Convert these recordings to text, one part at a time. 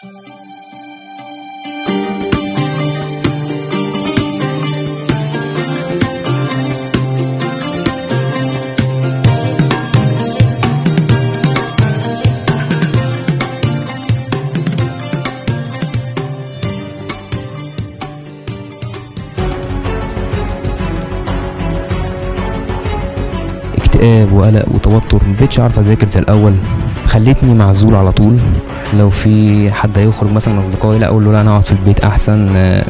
اكتئاب وقلق وتوتر مبقتش عارف أذاكر زي الأول. خلتني معزول على طول. لو في حد هيخرج مثلا أصدقائي لا أقول له لا أنا اقعد في البيت أحسن. آه،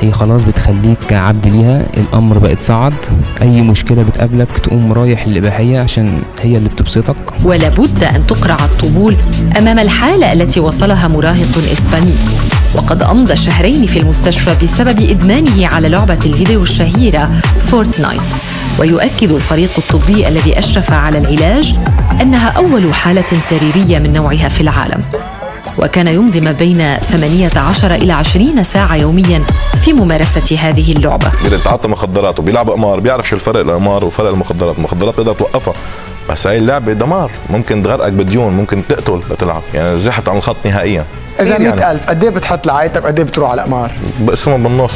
هي خلاص بتخليك عبد ليها. الأمر بقت صعد. أي مشكلة بتقابلك تقوم رايح للإباحية عشان هي اللي بتبسطك. ولابد أن تقرع الطبول أمام الحالة التي وصلها مراهق إسباني. وقد أمضى شهرين في المستشفى بسبب إدمانه على لعبة الفيديو الشهيرة فورتنايت. ويؤكد الفريق الطبي الذي أشرف على العلاج أنها أول حالة سريرية من نوعها في العالم. وكان يمضي ما بين 18 إلى 20 ساعة يوميا في ممارسة هذه اللعبة. اللي بتعاطى مخدرات وبيلعب قمار بيعرف شو الفرق القمار وفرق المخدرات. المخدرات تقدر توقفها بس هاي اللعبة دمار. ممكن تغرقك بديون ممكن تقتل لتلعب. يعني زحت عن الخط نهائيا. إذا كتير 100000 قد إيه بتحط لعائلتك قد إيه بتروح على القمار؟ بقسمهم بالنص.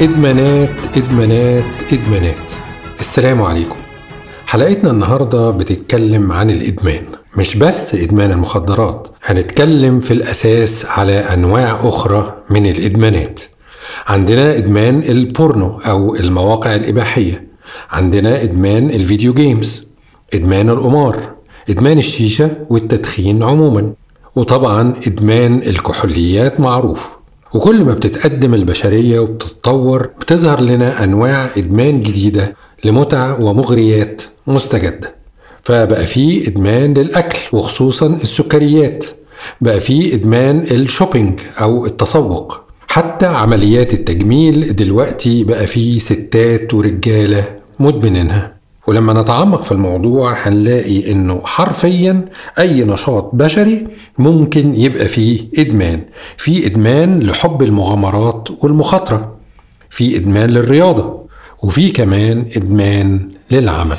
إدمانات إدمانات إدمانات. السلام عليكم. حلقتنا النهاردة بتتكلم عن الإدمان مش بس إدمان المخدرات. هنتكلم في الأساس على أنواع أخرى من الإدمانات. عندنا إدمان البورنو أو المواقع الإباحية. عندنا إدمان ال video games. إدمان القمار. إدمان الشيشة والتدخين عموما. وطبعا إدمان الكحوليات معروف. وكل ما بتتقدم البشرية وبتتطور بتظهر لنا أنواع إدمان جديدة لمتع ومغريات مستجدة. فبقى في إدمان للأكل وخصوصا السكريات. بقى في إدمان الشوبينج أو التسوق. حتى عمليات التجميل دلوقتي بقى في ستات ورجالة مدمنينها. ولما نتعمق في الموضوع هنلاقي إنه حرفيا أي نشاط بشري ممكن يبقى فيه إدمان. في إدمان لحب المغامرات والمخاطرة. في إدمان للرياضة. وفي كمان إدمان للعمل.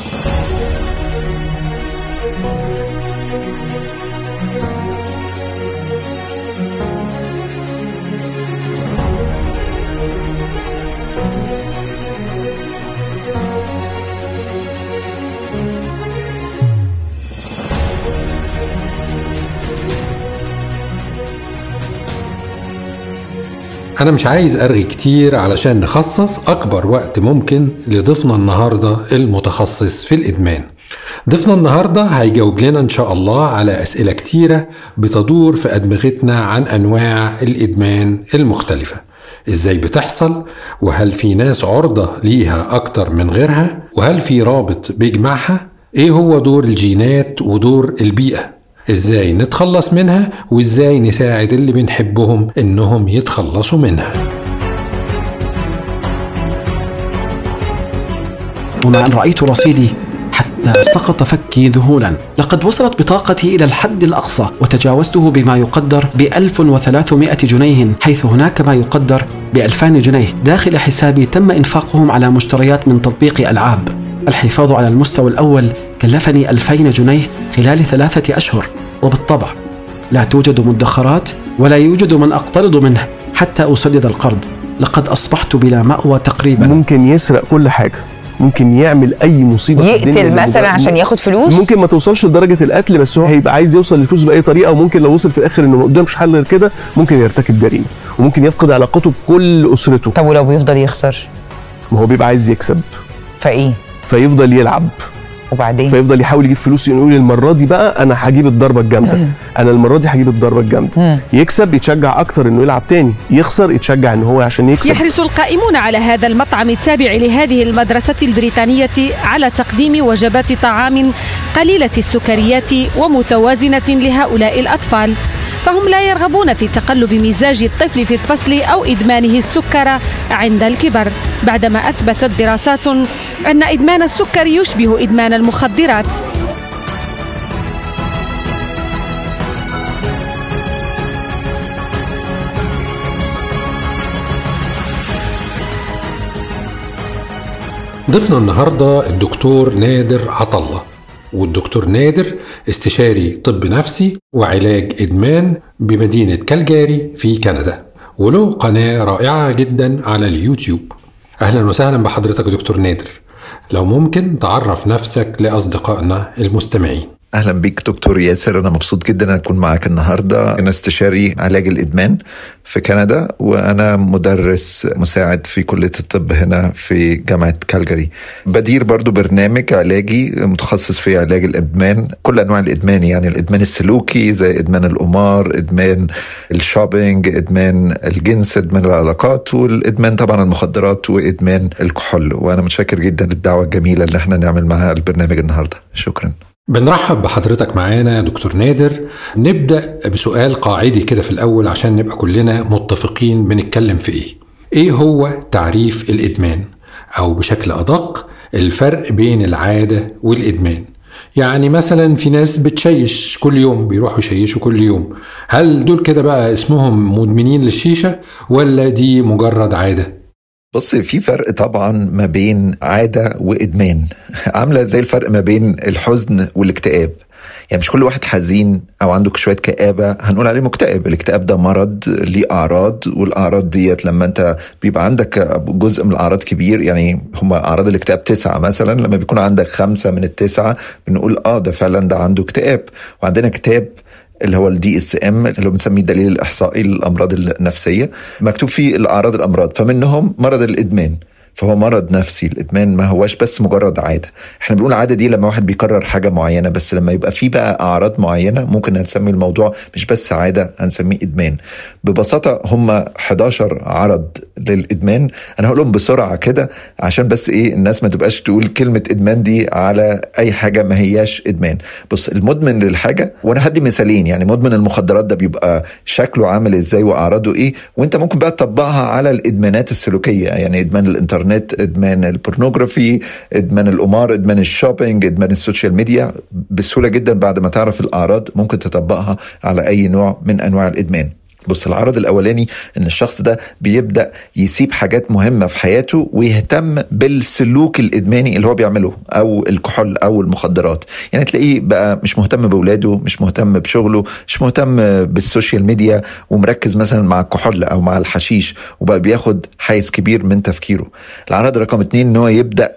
أنا مش عايز أرغي كتير علشان نخصص أكبر وقت ممكن لضيفنا النهاردة المتخصص في الإدمان. ضيفنا النهاردة هيجاوب لنا إن شاء الله على أسئلة كتيرة بتدور في أدمغتنا عن أنواع الإدمان المختلفة. إزاي بتحصل؟ وهل في ناس عرضة ليها أكتر من غيرها؟ وهل في رابط بيجمعها؟ إيه هو دور الجينات ودور البيئة؟ إزاي نتخلص منها وإزاي نساعد اللي بنحبهم إنهم يتخلصوا منها. هنا أن رأيت رصيدي حتى سقط فكي ذهولا. لقد وصلت بطاقتي إلى الحد الأقصى وتجاوزته بما يقدر ب 1300 جنيه حيث هناك ما يقدر ب 2000 جنيه. داخل حسابي تم إنفاقهم على مشتريات من تطبيق ألعاب. الحفاظ على المستوى الأول كلفني 2000 جنيه خلال ثلاثة أشهر وبالطبع لا توجد مدخرات ولا يوجد من أقترض منه حتى أسدد القرض. لقد أصبحت بلا مأوى تقريبا. ممكن يسرق كل حاجة. ممكن يعمل أي مصيبة في الدنيا يقتل مثلا لمجرد- عشان ياخد فلوس؟ ممكن ما توصلش لدرجة القتل بس هو هيبقى عايز يوصل للفلوس بأي طريقة وممكن لو وصل في الآخر إنه ما قدامش حل غير كده ممكن يرتكب جريمة وممكن يفقد علاقته بكل أسرته. طب ولو بيفضل يخسر؟ ما هو بيبقى عايز يكسب. فإيه؟ فيفضل يلعب. وبعدين؟ فيفضل يحاول يجيب فلوس يقول المرة دي بقى أنا هجيب الضربة الجامدة. أنا المرة دي هجيب الضربة الجامدة. يكسب يتشجع أكتر إنه يلعب تاني. يخسر يتشجع إن هو عشان يكسب. يحرص القائمون على هذا المطعم التابع لهذه المدرسة البريطانية على تقديم وجبات طعام قليلة السكريات ومتوازنة لهؤلاء الأطفال. فهم لا يرغبون في تقلب مزاج الطفل في الفصل أو إدمانه السكر عند الكبر. بعدما أثبتت دراسات أن إدمان السكر يشبه إدمان المخدرات. ضفنا النهارده الدكتور نادر عطله والدكتور نادر استشاري طب نفسي وعلاج إدمان بمدينة كالجاري في كندا. وله قناة رائعة جدا على اليوتيوب. أهلا وسهلا بحضرتك دكتور نادر. لو ممكن تعرف نفسك لأصدقائنا المستمعين. أهلا بيك دكتور ياسر. أنا مبسوط جدا إن أكون معاك النهارده. أنا استشاري علاج الإدمان في كندا وأنا مدرس مساعد في كلية الطب هنا في جامعة كالجاري. بدير برضو برنامج علاجي متخصص في علاج الإدمان. كل أنواع الإدمان يعني الإدمان السلوكي زي إدمان القمار إدمان الشوبينج إدمان الجنس إدمان العلاقات والإدمان طبعا المخدرات وإدمان الكحول. وأنا متشكر جدا للدعوة الجميلة اللي إحنا نعمل معاها البرنامج النهارده. شكرا. بنرحب بحضرتك معانا دكتور نادر. نبدأ بسؤال قاعدي كده في الأول عشان نبقى كلنا متفقين بنتكلم في إيه. إيه هو تعريف الإدمان؟ أو بشكل أدق الفرق بين العادة والإدمان. يعني مثلا في ناس بتشيش كل يوم بيروحوا يشيشوا كل يوم. هل دول كده بقى اسمهم مدمنين للشيشة ولا دي مجرد عادة؟ بص في فرق طبعا ما بين عادة وإدمان. عاملة زي الفرق ما بين الحزن والاكتئاب. يعني مش كل واحد حزين أو عنده شوية كآبة هنقول عليه مكتئب. الاكتئاب ده مرض ليه أعراض والأعراض ديت لما أنت بيبقى عندك جزء من الأعراض كبير يعني هم أعراض الاكتئاب تسعة مثلا لما بيكون عندك خمسة من التسعة بنقول آه ده فعلا ده عنده اكتئاب. وعندنا كتاب اللي هو ال DSM اللي بنسميه الدليل الإحصائي للأمراض النفسية مكتوب فيه الأعراض الأمراض فمنهم مرض الإدمان. فهو مرض نفسي الإدمان ما هوش بس مجرد عادة. إحنا بنقول عادة دي لما واحد بيكرر حاجة معينة بس لما يبقى في بقى أعراض معينة ممكن نسمي الموضوع مش بس عادة هنسميه إدمان. ببساطة هم 11 عرض للإدمان. أنا هقولهم بسرعة كده عشان بس إيه الناس ما تبقاش تقول كلمة إدمان دي على أي حاجة ما هياش إدمان. بص المدمن للحاجة وأنا هدي مثالين يعني مدمن المخدرات ده بيبقى شكله عامل إزاي وأعراضه إيه وأنت ممكن بقى تطبقها على الإدمانات السلوكية يعني إدمان الإنترنت. الإنترنت إدمان ال pornography إدمان القمار إدمان ال shopping إدمان ال social media بسهولة جدا بعد ما تعرف الأعراض ممكن تطبقها على أي نوع من أنواع الإدمان. بص العرض الأولاني إن الشخص ده بيبدأ يسيب حاجات مهمة في حياته ويهتم بالسلوك الإدماني اللي هو بيعمله أو الكحول أو المخدرات. يعني تلاقيه بقى مش مهتم بأولاده مش مهتم بشغله مش مهتم بال social media ومركز مثلا مع الكحول أو مع الحشيش وبقى بياخد حيز كبير من تفكيره. العرض رقم اتنين إن هو يبدأ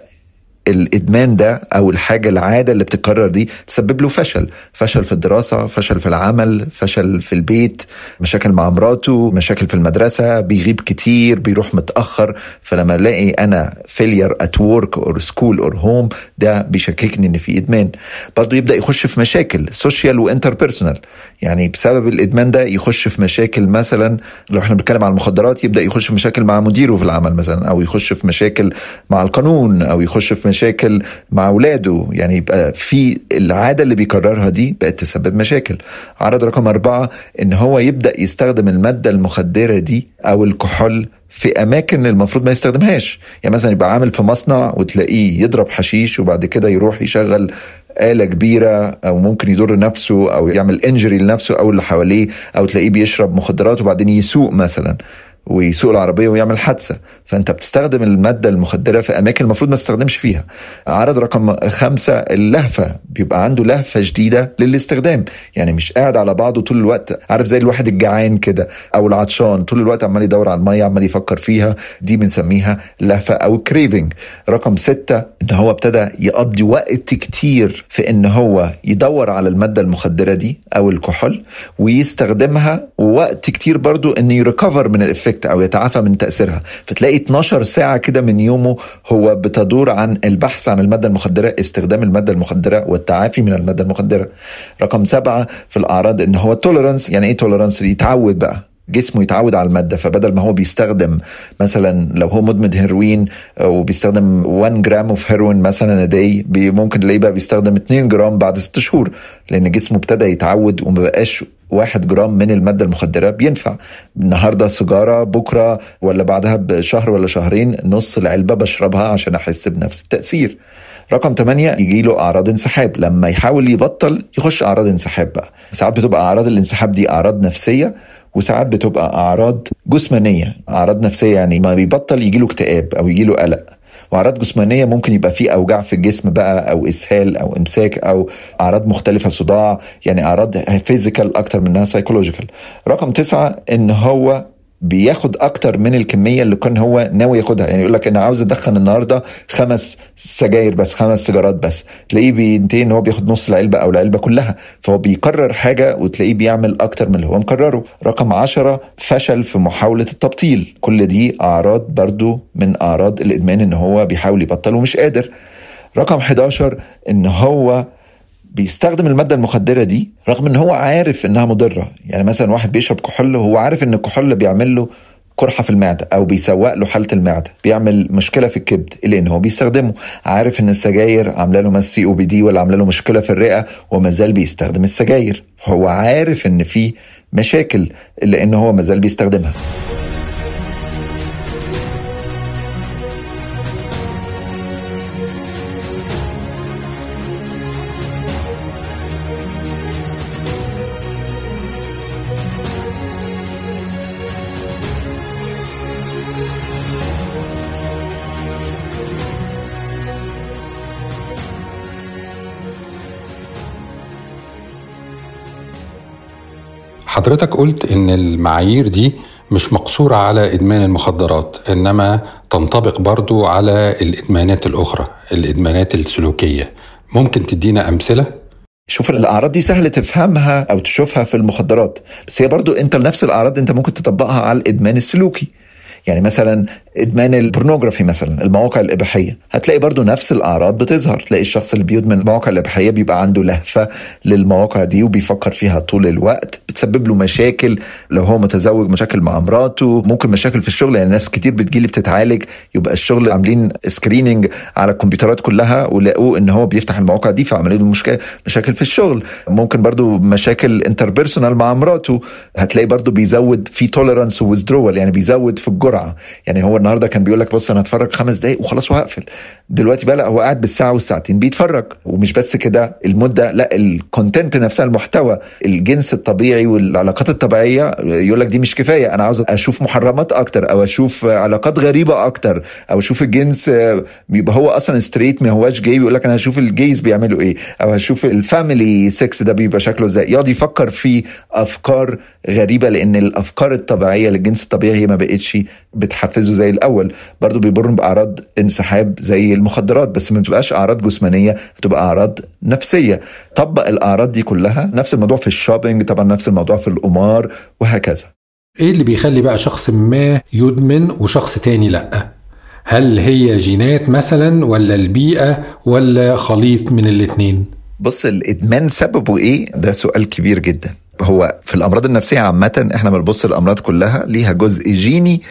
الإدمان ده أو الحاجة العادة اللي بتتكرر دي تسبب له فشل فشل في الدراسة فشل في العمل فشل في البيت مشاكل مع مراته مشاكل في المدرسة بيغيب كتير بيروح متأخر فلما ألاقي أنا failure at work or school or home ده بيشككني إن في إدمان. برضه يبدأ يخش في مشاكل social و interpersonal يعني بسبب الإدمان ده يخش في مشاكل مثلا لو إحنا بنتكلم عن المخدرات يبدأ يخش في مشاكل مع مديره في العمل مثلا أو يخش في مشاكل مع القانون أو يخش في مشاكل مع اولاده يعني يبقى في العادة اللي بيكررها دي بقت تسبب مشاكل. عرض رقم أربعة إن هو يبدأ يستخدم المادة المخدرة دي أو الكحول في أماكن المفروض ما يستخدمهاش. يعني مثلا يبقى عامل في مصنع وتلاقيه يضرب حشيش وبعد كده يروح يشغل آلة كبيرة أو ممكن يضر نفسه أو يعمل انجري لنفسه أو اللي حواليه أو تلاقيه بيشرب مخدرات وبعدين يسوق مثلا. ويسوق العربية ويعمل حادثة. فأنت بتستخدم المادة المخدرة في أماكن المفروض ما تستخدمش فيها. عرض رقم خمسة اللهفة بيبقى عنده لهفة شديده للاستخدام. يعني مش قاعد على بعضه طول الوقت عارف زي الواحد الجعان كده أو العطشان طول الوقت عمال يدور على المية عمال يفكر فيها. دي بنسميها لهفة أو craving رقم ستة إن هو ابتدى يقضي وقت كتير في إن هو يدور على المادة المخدرة دي أو الكحول ويستخدمها ووقت كتير برضو إنه ي recover من ال effect أو يتعافى من تأثيرها. فتلاقي 12 ساعة كده من يومه هو بتدور عن البحث عن المادة المخدرة استخدام المادة المخدرة والتعافي من المادة المخدرة. رقم سبعة في الأعراض إن هو tolerance يعني إيه tolerance يتعود بقى. جسمه يتعود على المادة فبدل ما هو بيستخدم مثلا لو هو مدمن هيروين وبيستخدم 1 جرام of heroin مثلا a day ممكن تلاقيه بقى بيستخدم 2 جرام بعد 6 شهور لأن جسمه ابتدى يتعود وما بقاش واحد جرام من المادة المخدرة بينفع. النهاردة سيجارة بكرة ولا بعدها بشهر ولا شهرين نص العلبة بشربها عشان أحس بنفس التأثير. رقم 8 يجي له أعراض انسحاب. لما يحاول يبطل يخش أعراض انسحاب بقى. ساعات بتبقى أعراض الانسحاب دي أعراض نفسية وساعات بتبقى أعراض جسمانية أعراض نفسية يعني ما بيبطل يجي له اكتئاب أو يجي له قلق. وأعراض جسمانية ممكن يبقى فيه أوجاع في الجسم بقى أو إسهال أو إمساك أو أعراض مختلفة صداع يعني أعراض physical أكتر منها psychological رقم تسعة إن هو بياخد أكتر من الكمية اللي كان هو ناوي ياخدها. يعني يقول لك أنا عاوز أدخن النهارده خمس سجاير بس خمس سيجارات بس. تلاقيه بينتهي إن هو بياخد نص العلبة أو العلبة كلها. فهو بيكرر حاجة وتلاقيه بيعمل أكتر من اللي هو مكرره. رقم عشرة فشل في محاولة التبطيل. كل دي أعراض برضو من أعراض الإدمان إن هو بيحاول يبطل ومش قادر. رقم 11 إن هو بيستخدم المادة المخدرة دي رغم إن هو عارف إنها مضرة. يعني مثلا واحد بيشرب كحول هو عارف إن الكحول بيعمل له قرحة في المعدة أو بيسوق له حالة المعدة بيعمل مشكلة في الكبد لأن هو بيستخدمه. عارف إن السجاير عاملة له مس أو بي دي ولا عاملة له مشكلة في الرئة وما زال بيستخدم السجاير. هو عارف إن في مشاكل لأن هو ما زال بيستخدمها. حضرتك قلت إن المعايير دي مش مقصورة على إدمان المخدرات إنما تنطبق برضو على الإدمانات الأخرى الإدمانات السلوكية ممكن تدينا أمثلة؟ شوف الأعراض دي سهل تفهمها أو تشوفها في المخدرات بس هي برضو أنت نفس الأعراض أنت ممكن تطبقها على الإدمان السلوكي يعني مثلا إدمان ال pornography مثلا المواقع الإباحية. هتلاقي برضو نفس الأعراض بتظهر. تلاقي الشخص اللي بيدمن المواقع الإباحية بيبقى عنده لهفة للمواقع دي وبيفكر فيها طول الوقت. بتسبب له مشاكل لو هو متزوج مشاكل مع مراته ممكن مشاكل في الشغل. يعني ناس كتير بتجيلي بتتعالج يبقى الشغل عاملين screening على الكمبيوترات كلها ولقوه إن هو بيفتح المواقع دي فعملوا له مشكلة مشاكل في الشغل. ممكن برضو مشاكل interpersonal مع مراته. هتلاقي برضو بيزود في tolerance و withdrawal يعني بيزود في الجرعه يعني هو النهارده كان بيقول لك بص أنا هتفرج خمس دقايق وخلاص وهقفل. دلوقتي بقى لا هو قاعد بالساعة والساعتين بيتفرج. ومش بس كده المدة لا ال content نفسها المحتوى الجنس الطبيعي والعلاقات الطبيعية يقول لك دي مش كفاية. أنا عاوز أشوف محرمات أكتر أو أشوف علاقات غريبة أكتر أو أشوف الجنس بيبقى هو أصلا straight ما هواش جاي بيقول لك أنا هشوف ال gays بيعملوا إيه أو هشوف ال family sex ده بيبقى شكله إزاي. يقعد يفكر في أفكار غريبة لأن الأفكار الطبيعية للجنس الطبيعي هي ما بقتش بتحفزه زي الأول. برضه بيمر بأعراض انسحاب زي المخدرات بس ما بتبقاش أعراض جسمانية بتبقى أعراض نفسية. طبق الأعراض دي كلها نفس الموضوع في الشوبينج طبعا نفس الموضوع في القمار وهكذا. إيه اللي بيخلي بقى شخص ما يدمن وشخص تاني لأ؟ هل هي جينات مثلا ولا البيئة ولا خليط من الاتنين؟ بص الإدمان سببه إيه؟ ده سؤال كبير جدا. هو في الأمراض النفسية عامة إحنا بنبص الأمراض كلها ليها جزء جيني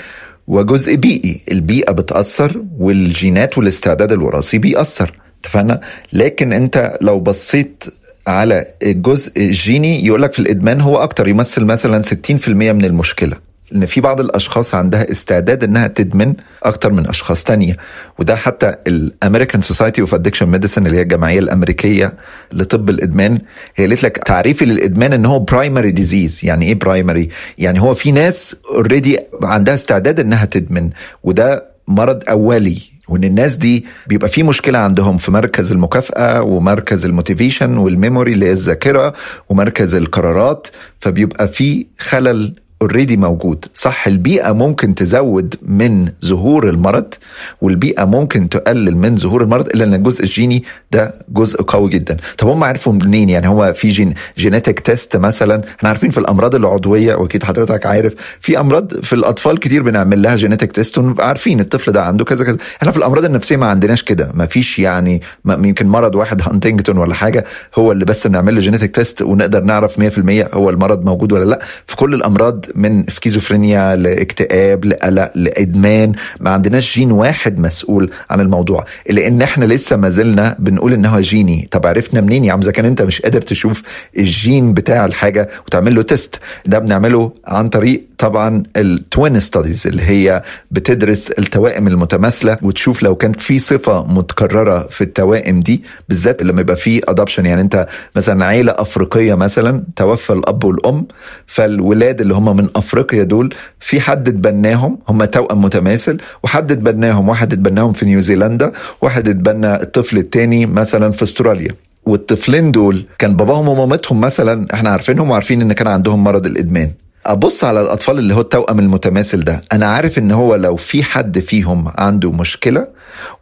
وجزء بيئي البيئة بتأثر والجينات والاستعداد الوراثي بيأثر. اتفقنا؟ لكن انت لو بصيت على الجزء الجيني يقولك في الإدمان هو أكتر يمثل مثلا 60% من المشكلة. إن في بعض الأشخاص عندها استعداد إنها تدمن أكتر من أشخاص تانية. وده حتى ال American Society of Addiction Medicine اللي هي الجمعية الأمريكية لطب الإدمان هي قالت لك تعريفي للإدمان إن هو primary disease يعني إيه primary يعني هو في ناس already عندها استعداد إنها تدمن وده مرض أولي. وإن الناس دي بيبقى في مشكلة عندهم في مركز المكافأة ومركز ال motivation وال memory اللي هي الذاكرة ومركز القرارات. فبيبقى في خلل already موجود. صح البيئة ممكن تزود من ظهور المرض والبيئة ممكن تقلل من ظهور المرض إلا أن الجزء الجيني ده جزء قوي جدا. طب هم عرفوا منين؟ يعني هو في جين genetic test مثلا. إحنا عارفين في الأمراض العضوية وأكيد حضرتك عارف في أمراض في الأطفال كتير بنعمل لها genetic test ونبقى عارفين الطفل ده عنده كذا كذا. إحنا في الأمراض النفسية ما عندناش كده. ما فيش يعني يمكن مرض واحد Huntington ولا حاجة هو اللي بس بنعمل له genetic test ونقدر نعرف 100% هو المرض موجود ولا لأ. في كل الأمراض من سكيزوفرينيا لاكتئاب لقلق لإدمان. ما عندناش جين واحد مسؤول عن الموضوع. لأن إحنا لسه ما زلنا بنقول إن هو جيني. طب عرفنا منين يا عم؟ إذا كان أنت مش قادر تشوف الجين بتاع الحاجة وتعمل له test ده بنعمله عن طريق طبعا ال twin studies اللي هي بتدرس التوائم المتماثلة وتشوف لو كانت في صفة متكررة في التوائم دي بالذات لما يبقى في adoption يعني انت مثلا عيلة أفريقية مثلا توفى الأب والأم فالولاد اللي هم من أفريقيا دول في حد اتبناهم هم توأم متماثل وحد اتبناهم. واحد اتبناهم في نيوزيلندا واحد اتبنى الطفل التاني مثلا في أستراليا. والطفلين دول كان باباهم ومامتهم مثلا إحنا عارفينهم وعارفين إن كان عندهم مرض الإدمان. أبص على الأطفال اللي هو التوأم المتماثل ده. أنا عارف إن هو لو في حد فيهم عنده مشكلة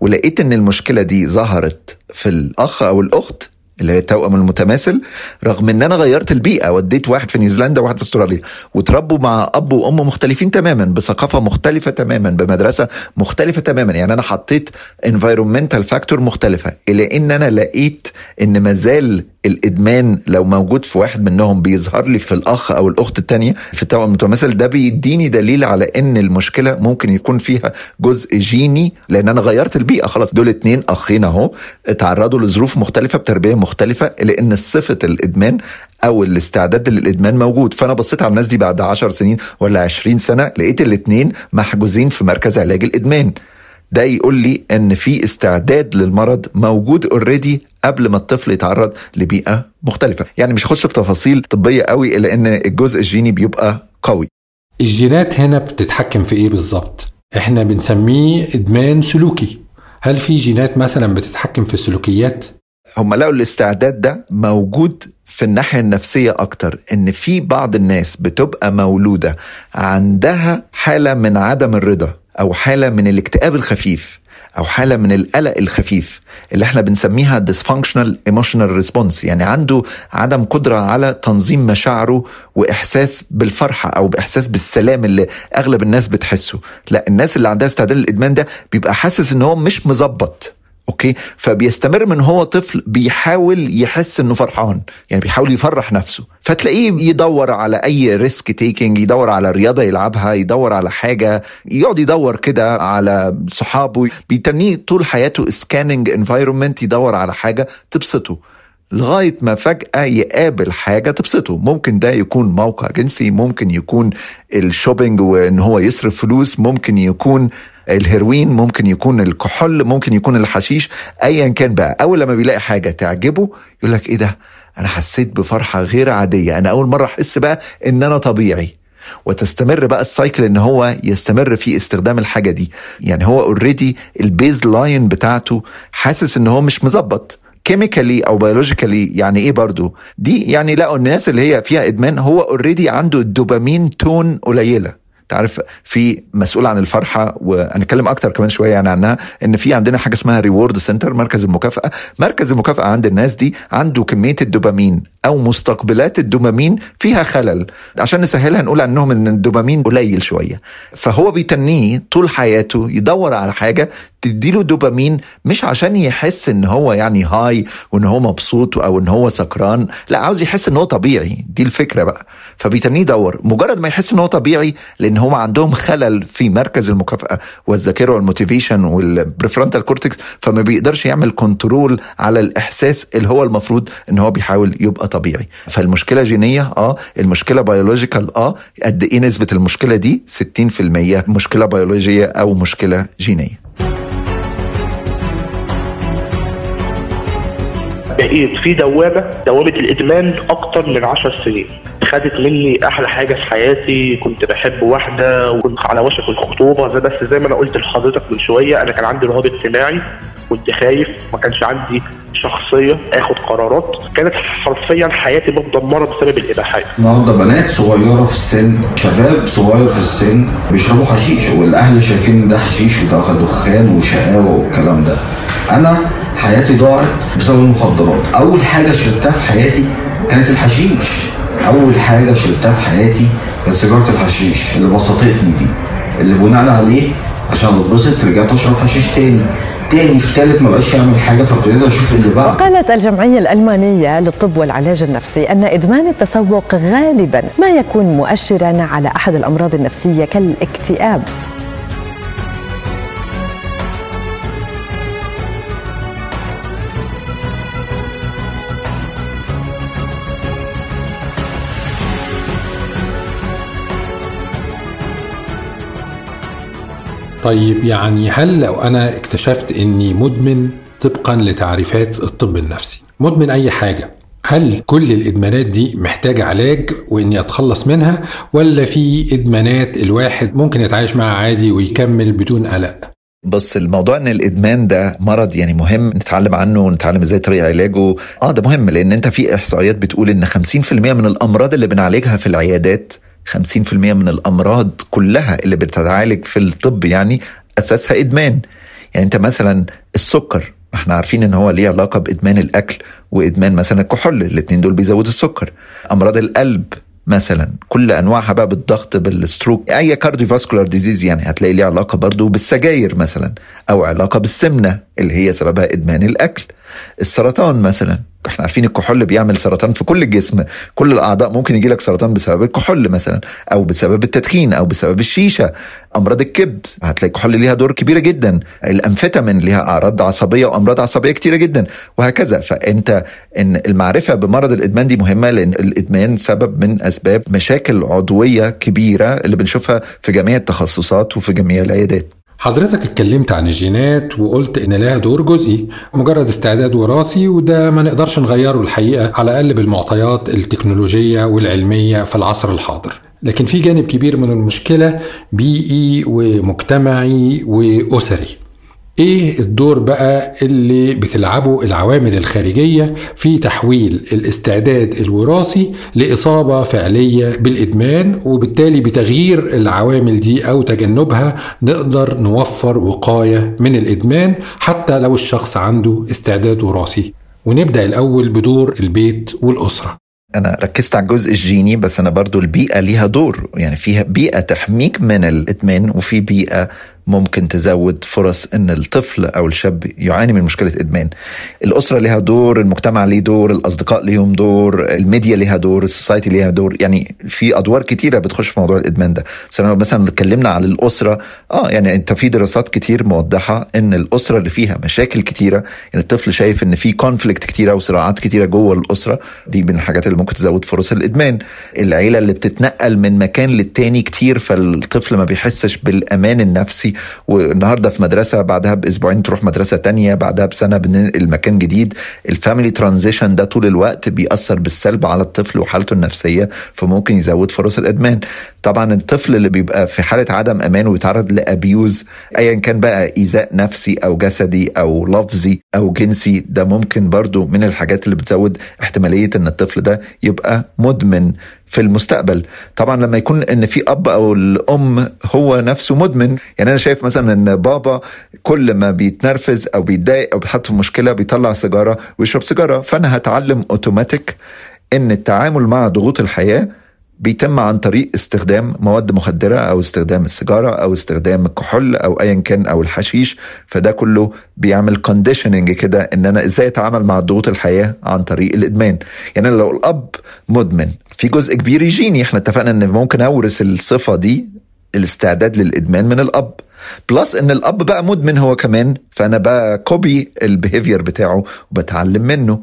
ولقيت إن المشكلة دي ظهرت في الأخ أو الأخت اللي هي التوأم المتماثل رغم إن أنا غيرت البيئة وديت واحد في نيوزيلندا وواحد في أستراليا وتربوا مع أب وأم مختلفين تماما بثقافة مختلفة تماما بمدرسة مختلفة تماما. يعني أنا حطيت environmental factor مختلفة إلا إن أنا لقيت إن مازال الإدمان لو موجود في واحد منهم بيظهر لي في الأخ أو الأخت التانية في التوأم المتماثل ده بيديني دليل على إن المشكلة ممكن يكون فيها جزء جيني لأن أنا غيرت البيئة خلاص. دول اتنين أخين أهو اتعرضوا لظروف مختلفة بتربية مختلفة لأن صفة الإدمان أو الاستعداد للإدمان موجود. فأنا بصيت على الناس دي بعد 10 سنين ولا 20 سنة لقيت الاتنين محجوزين في مركز علاج الإدمان. ده يقول لي إن في استعداد للمرض موجود already قبل ما الطفل يتعرض لبيئة مختلفة. يعني مش هخش في تفاصيل طبية قوي إلا إن الجزء الجيني بيبقى قوي. الجينات هنا بتتحكم في إيه بالظبط؟ إحنا بنسميه إدمان سلوكي. هل في جينات مثلا بتتحكم في السلوكيات؟ هم لقوا الاستعداد ده موجود في الناحية النفسية أكتر إن في بعض الناس بتبقى مولودة عندها حالة من عدم الرضا. أو حالة من الاكتئاب الخفيف أو حالة من القلق الخفيف اللي إحنا بنسميها dysfunctional emotional response يعني عنده عدم قدرة على تنظيم مشاعره وإحساس بالفرحة أو بإحساس بالسلام اللي أغلب الناس بتحسه. لا الناس اللي عندها استعداد للإدمان ده بيبقى حاسس إن هو مش مظبط. okay؟ فبيستمر من هو طفل بيحاول يحس إنه فرحان. يعني بيحاول يفرح نفسه. فتلاقيه يدور على أي risk taking يدور على رياضة يلعبها يدور على حاجة يقعد يدور كده على صحابه. بيتنيه طول حياته scanning environment يدور على حاجة تبسطه. لغاية ما فجأة يقابل حاجة تبسطه. ممكن ده يكون موقع جنسي ممكن يكون ال shopping وإن هو يصرف فلوس ممكن يكون الهيروين ممكن يكون الكحول ممكن يكون الحشيش ايا كان بقى. أول لما بيلاقي حاجة تعجبه يقول لك إيه ده؟ أنا حسيت بفرحة غير عادية. أنا أول مرة أحس بقى إن أنا طبيعي. وتستمر بقى ال cycle إن هو يستمر في استخدام الحاجة دي. يعني هو already ال baseline بتاعته حاسس إن هو مش مظبط. chemically أو biologically يعني إيه برضو؟ دي يعني لقوا الناس اللي هي فيها إدمان هو already عنده الدوبامين tone قليلة. تعرف في مسؤول عن الفرحة وهنتكلم أكتر كمان شوية يعني عنها إن في عندنا حاجة اسمها reward center مركز المكافأة. مركز المكافأة عند الناس دي عنده كمية الدوبامين. أو مستقبلات الدوبامين فيها خلل. عشان نسهلها نقول عنهم إن الدوبامين قليل شوية. فهو بيتنيه طول حياته يدور على حاجة تديله دوبامين مش عشان يحس إن هو يعني high وإن هو مبسوط أو إن هو سكران. لا عاوز يحس إن هو طبيعي. دي الفكرة بقى. فبيتنيه يدور. مجرد ما يحس إن هو طبيعي لأن هم عندهم خلل في مركز المكافأة والذاكرة وال motivation وال prefrontal cortex فما بيقدرش يعمل control على الإحساس اللي هو المفروض إن هو بيحاول يبقى طبيعي. فالمشكلة جينية آه. المشكلة biological آه. قد إيه نسبة المشكلة دي؟ 60% مشكلة بيولوجيه أو مشكلة جينية. بقيت في دوامة دوامة الإدمان أكتر من عشر سنين. خدت مني أحلى حاجة في حياتي كنت بحب واحدة وكنت على وشك الخطوبة بس زي ما أنا قلت لحضرتك من شوية أنا كان عندي رهاب اجتماعي كنت خايف ما كانش عندي شخصية آخد قرارات كانت حرفيا حياتي متدمره بسبب الاباحيه النهارده بنات صغيرة في السن شباب صغير في السن بيشربوا حشيش والأهل شايفين ده حشيش وده دخان وشقاوة والكلام ده. أنا حياتي ضاعت بسبب المخدرات. أول حاجة شربتها في حياتي كانت الحشيش. أول حاجة شربتها في حياتي كانت سيجارة الحشيش اللي بسطتني دي اللي بناء عليه عشان اتبسط رجعت أشرب حشيش تاني. تاني في تالت ما بقاش يعمل حاجة فابتديت أشوف اللي بقى. قالت الجمعية الألمانية للطب والعلاج النفسي أن إدمان التسوق غالبا ما يكون مؤشرا على أحد الأمراض النفسية كالاكتئاب. طيب يعني هل لو أنا اكتشفت إني مدمن طبقا لتعريفات الطب النفسي مدمن أي حاجة هل كل الإدمانات دي محتاجة علاج وإني أتخلص منها ولا في إدمانات الواحد ممكن يتعايش معها عادي ويكمل بدون قلق؟ بص الموضوع إن الإدمان ده مرض يعني مهم نتعلم عنه ونتعلم إزاي طريقة علاجه. آه ده مهم لأن أنت في إحصائيات بتقول إن 50% من الأمراض اللي بنعالجها في العيادات 50% من الأمراض كلها اللي بتتعالج في الطب يعني أساسها إدمان. يعني أنت مثلا السكر إحنا عارفين إن هو ليه علاقة بإدمان الأكل وإدمان مثلا الكحول الاثنين دول بيزودوا السكر. أمراض القلب مثلا كل أنواعها بقى بالضغط بال stroke أي cardiovascular disease يعني هتلاقي ليه علاقة برضو بالسجاير مثلا أو علاقة بالسمنة اللي هي سببها إدمان الأكل. السرطان مثلا إحنا عارفين الكحول بيعمل سرطان في كل الجسم كل الأعضاء ممكن يجي لك سرطان بسبب الكحول مثلا أو بسبب التدخين أو بسبب الشيشة. أمراض الكبد هتلاقي الكحول ليها دور كبير جدا. الأمفيتامين ليها أعراض عصبية وأمراض عصبية كتيرة جدا وهكذا. فأنت إن المعرفة بمرض الإدمان دي مهمة لأن الإدمان سبب من أسباب مشاكل عضوية كبيرة اللي بنشوفها في جميع التخصصات وفي جميع العيادات. حضرتك اتكلمت عن الجينات وقلت إن لها دور جزئي مجرد استعداد وراثي وده ما نقدرش نغيره الحقيقة على الأقل بالمعطيات التكنولوجية والعلمية في العصر الحاضر. لكن في جانب كبير من المشكلة بيئي ومجتمعي وأسري. إيه الدور بقى اللي بتلعبه العوامل الخارجية في تحويل الاستعداد الوراثي لإصابة فعلية بالإدمان وبالتالي بتغيير العوامل دي أو تجنبها نقدر نوفر وقاية من الإدمان حتى لو الشخص عنده استعداد وراثي. ونبدأ الأول بدور البيت والأسرة. أنا ركزت على الجزء الجيني بس أنا برضو البيئة ليها دور. يعني فيها بيئة تحميك من الإدمان وفي بيئة ممكن تزود فرص إن الطفل أو الشاب يعاني من مشكلة إدمان. الأسرة لها دور، المجتمع ليه دور، الأصدقاء ليهم دور، الميديا ليها دور، السوسايتي ليها دور، يعني في أدوار كتيرة بتخش في موضوع الإدمان ده. بس أنا مثلا اتكلمنا عن الأسرة آه يعني أنت في دراسات كتير موضحة إن الأسرة اللي فيها مشاكل كتيرة يعني الطفل شايف إن في conflict كتيرة وصراعات كتيرة جوه الأسرة دي من الحاجات اللي ممكن تزود فرص الإدمان. العيلة اللي بتتنقل من مكان للتاني كتير فالطفل ما بيحسش بالأمان النفسي والنهارده في مدرسة بعدها بأسبوعين تروح مدرسة تانية بعدها بسنة بننقل مكان جديد. ال family transition ده طول الوقت بيأثر بالسلب على الطفل وحالته النفسية فممكن يزود فرص الإدمان. طبعا الطفل اللي بيبقى في حالة عدم أمان وبيتعرض لأبيوز ايا كان بقى إيذاء نفسي أو جسدي أو لفظي أو جنسي ده ممكن برضو من الحاجات اللي بتزود احتمالية إن الطفل ده يبقى مدمن. في المستقبل. طبعا لما يكون إن في أب أو الأم هو نفسه مدمن يعني أنا شايف مثلا إن بابا كل ما بيتنرفز أو بيتضايق أو بيتحط في مشكلة بيطلع سيجارة ويشرب سيجارة فأنا هتعلم أوتوماتيك إن التعامل مع ضغوط الحياة بيتم عن طريق استخدام مواد مخدرة أو استخدام السيجارة أو استخدام الكحول أو أيا كان أو الحشيش فده كله بيعمل conditioning كده إن أنا إزاي أتعامل مع ضغوط الحياة عن طريق الإدمان. يعني لو الأب مدمن في جزء كبير يجيني. إحنا اتفقنا إن ممكن أورث الصفة دي الاستعداد للإدمان من الأب. plus إن الأب بقى مدمن هو كمان فأنا بقى copy ال behavior بتاعه وبتعلم منه.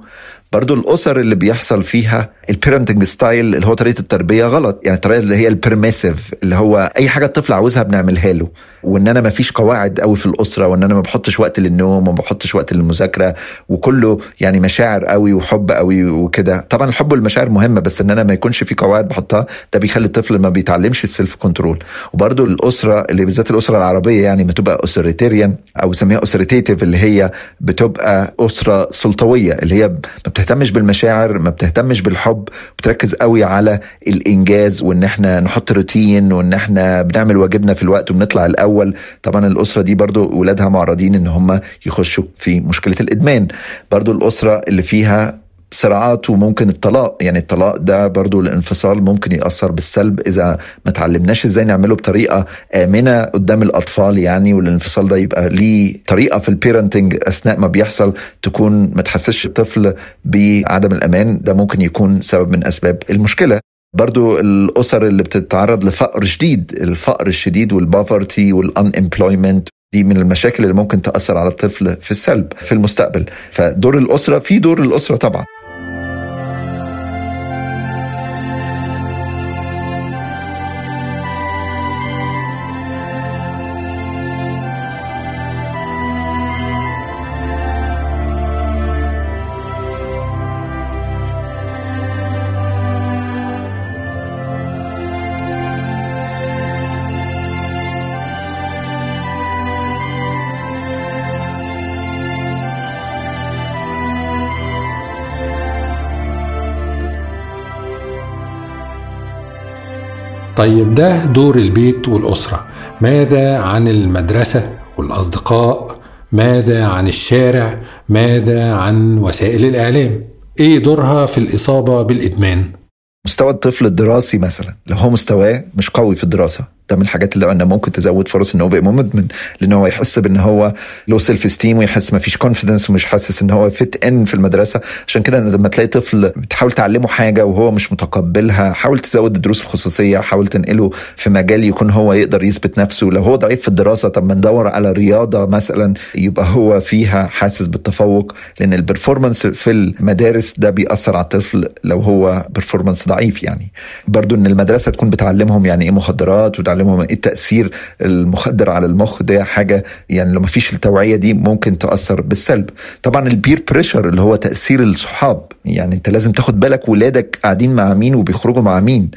برضو الأسر اللي بيحصل فيها ال parenting style اللي هو طريقة التربية غلط. يعني الطريقة اللي هي ال permissive اللي هو أي حاجة الطفل عاوزها بنعملها له. وإن أنا ما فيش قواعد قوي في الأسرة وإن أنا ما بحطش وقت للنوم وما بحطش وقت للمذاكرة وكله يعني مشاعر قوي وحب قوي وكده. طبعا الحب والمشاعر مهمة بس إن أنا ما يكونش في قواعد بحطها ده بيخلي الطفل ما بيتعلمش ال self control وبرضو الأسرة اللي بالذات الأسرة العربية يعني ما تبقى authoritarian أو بسميها اسريتيتيف اللي هي بتبقى أسرة سلطوية اللي هي ما بتهتمش بالمشاعر ما بتهتمش بالحب بتركز قوي على الإنجاز وإن إحنا نحط روتين وإن إحنا بنعمل واجبنا في الوقت وبنطلع الأول. طبعا الأسرة دي برضو ولادها معرضين إن هم يخشوا في مشكلة الإدمان. برضو الأسرة اللي فيها صراعات وممكن الطلاق يعني الطلاق ده برضو الانفصال ممكن يأثر بالسلب. إذا ما تعلمناش إزاي نعمله بطريقة آمنة قدام الأطفال يعني والانفصال ده يبقى ليه طريقة في ال parenting أثناء ما بيحصل تكون ما تحسسش الطفل بعدم الأمان. ده ممكن يكون سبب من أسباب المشكلة. برضو الأسر اللي بتتعرض لفقر شديد الفقر الشديد وال poverty وال unemployment دي من المشاكل اللي ممكن تأثر على الطفل في السلب في المستقبل. فدور الأسرة في دور الأسرة طبعا. طيب ده دور البيت والأسرة. ماذا عن المدرسة والأصدقاء؟ ماذا عن الشارع؟ ماذا عن وسائل الإعلام؟ إيه دورها في الإصابة بالإدمان؟ مستوى الطفل الدراسي مثلا لو هو مستواه مش قوي في الدراسة. ده من الحاجات اللي قلنا ممكن تزود فرص إن هو يبقى مدمن لإن هو يحس بإن هو low self esteem ويحس ما فيش confidence ومش حاسس إن هو fit in في المدرسة. عشان كده لما تلاقي طفل بتحاول تعلمه حاجة وهو مش متقبلها حاول تزود الدروس الخصوصيه حاول تنقله في مجال يكون هو يقدر يثبت نفسه. لو هو ضعيف في الدراسة طب ما ندور على رياضة مثلا يبقى هو فيها حاسس بالتفوق. لأن ال performance في المدارس ده بيأثر على الطفل لو هو performance ضعيف يعني. برضو إن المدرسة تكون بتعلمهم يعني إيه مخدرات وتعلمهم إيه التأثير المخدر على المخ؟ ده حاجة يعني لو ما فيش التوعية دي ممكن تأثر بالسلب. طبعا ال peer pressure اللي هو تأثير الصحاب يعني أنت لازم تاخد بالك ولادك قاعدين مع مين وبيخرجوا مع مين.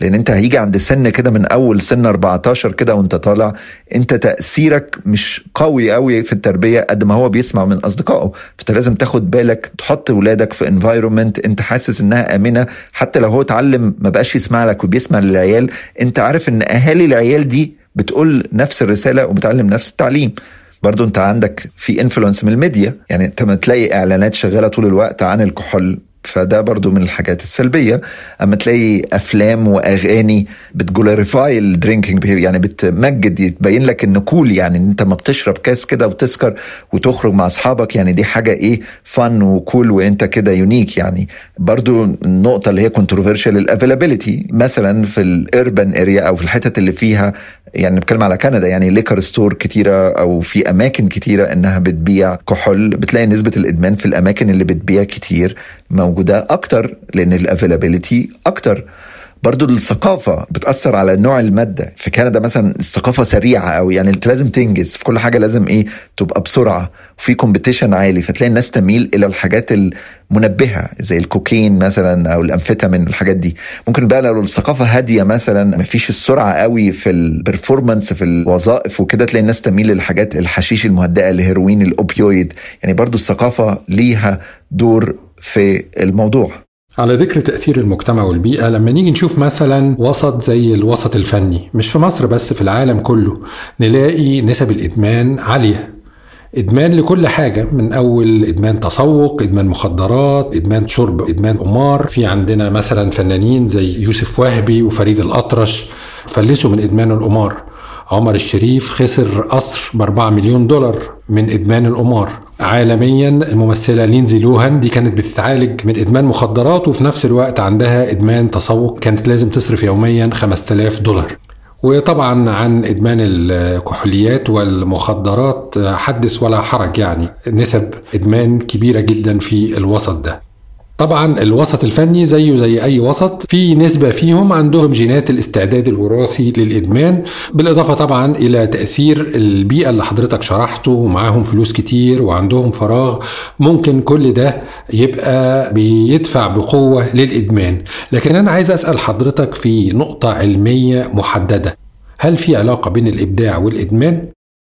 لأن أنت هيجي عند سن كده من أول سن 14 كده وأنت طالع أنت تأثيرك مش قوي قوي في التربية قد ما هو بيسمع من أصدقائه. فأنت لازم تاخد بالك تحط ولادك في environment أنت حاسس إنها آمنة. حتى لو هو اتعلم ما بقاش يسمع لك وبيسمع للعيال أنت عارف إن أهالي العيال دي بتقول نفس الرسالة وبتعلم نفس التعليم. برضو أنت عندك في influence من الميديا. يعني أنت ما تلاقي إعلانات شغالة طول الوقت عن الكحول فده برضو من الحاجات السلبية. أما تلاقي أفلام وأغاني بت glorify ال drinking يعني بتمجد يتبين لك إنه cool يعني إن أنت ما بتشرب كاس كده وتسكر وتخرج مع أصحابك يعني دي حاجة إيه fun و cool وأنت كده unique يعني برضو النقطة اللي هي controversial ال availability مثلا في ال urban area أو في الحتت اللي فيها يعني نتكلم على كندا يعني liquor store كتيرة أو في أماكن كتيرة إنها بتبيع كحول. بتلاقي نسبة الإدمان في الأماكن اللي بتبيع كتير. موجودة أكتر لأن ال availability أكتر. برضو الثقافة بتأثر على نوع المادة. في كندا مثلا الثقافة سريعة أو يعني أنت لازم تنجز. في كل حاجة لازم إيه تبقى بسرعة. وفي competition عالي فتلاقي الناس تميل إلى الحاجات المنبهة زي الكوكين مثلا أو الأمفيتامين الحاجات دي. ممكن بقى لو الثقافة هادية مثلا مفيش السرعة قوي في ال performance في الوظائف وكده تلاقي الناس تميل للحاجات الحشيش المهدئة الهيروين ال opioid. يعني برضو الثقافة ليها دور في الموضوع. على ذكر تأثير المجتمع والبيئة لما نيجي نشوف مثلا وسط زي الوسط الفني مش في مصر بس في العالم كله نلاقي نسب الإدمان عالية. إدمان لكل حاجة من أول إدمان تسوق إدمان مخدرات إدمان شرب إدمان قمار. في عندنا مثلا فنانين زي يوسف وهبي وفريد الأطرش فلسوا من إدمان القمار. عمر الشريف خسر قصر ب 4 مليون دولار من إدمان القمار. عالميا الممثلة لينزي لوهان دي كانت بتتعالج من إدمان مخدرات وفي نفس الوقت عندها إدمان تسوق كانت لازم تصرف يوميا 5000 دولار. وطبعا عن إدمان الكحوليات والمخدرات حدث ولا حرج يعني نسب إدمان كبيرة جدا في الوسط ده. طبعا الوسط الفني زيه زي أي وسط في نسبة فيهم عندهم جينات الاستعداد الوراثي للإدمان بالإضافة طبعا إلى تأثير البيئة اللي حضرتك شرحته ومعاهم فلوس كتير وعندهم فراغ ممكن كل ده يبقى بيدفع بقوة للإدمان. لكن أنا عايز أسأل حضرتك في نقطة علمية محددة هل في علاقة بين الإبداع والإدمان؟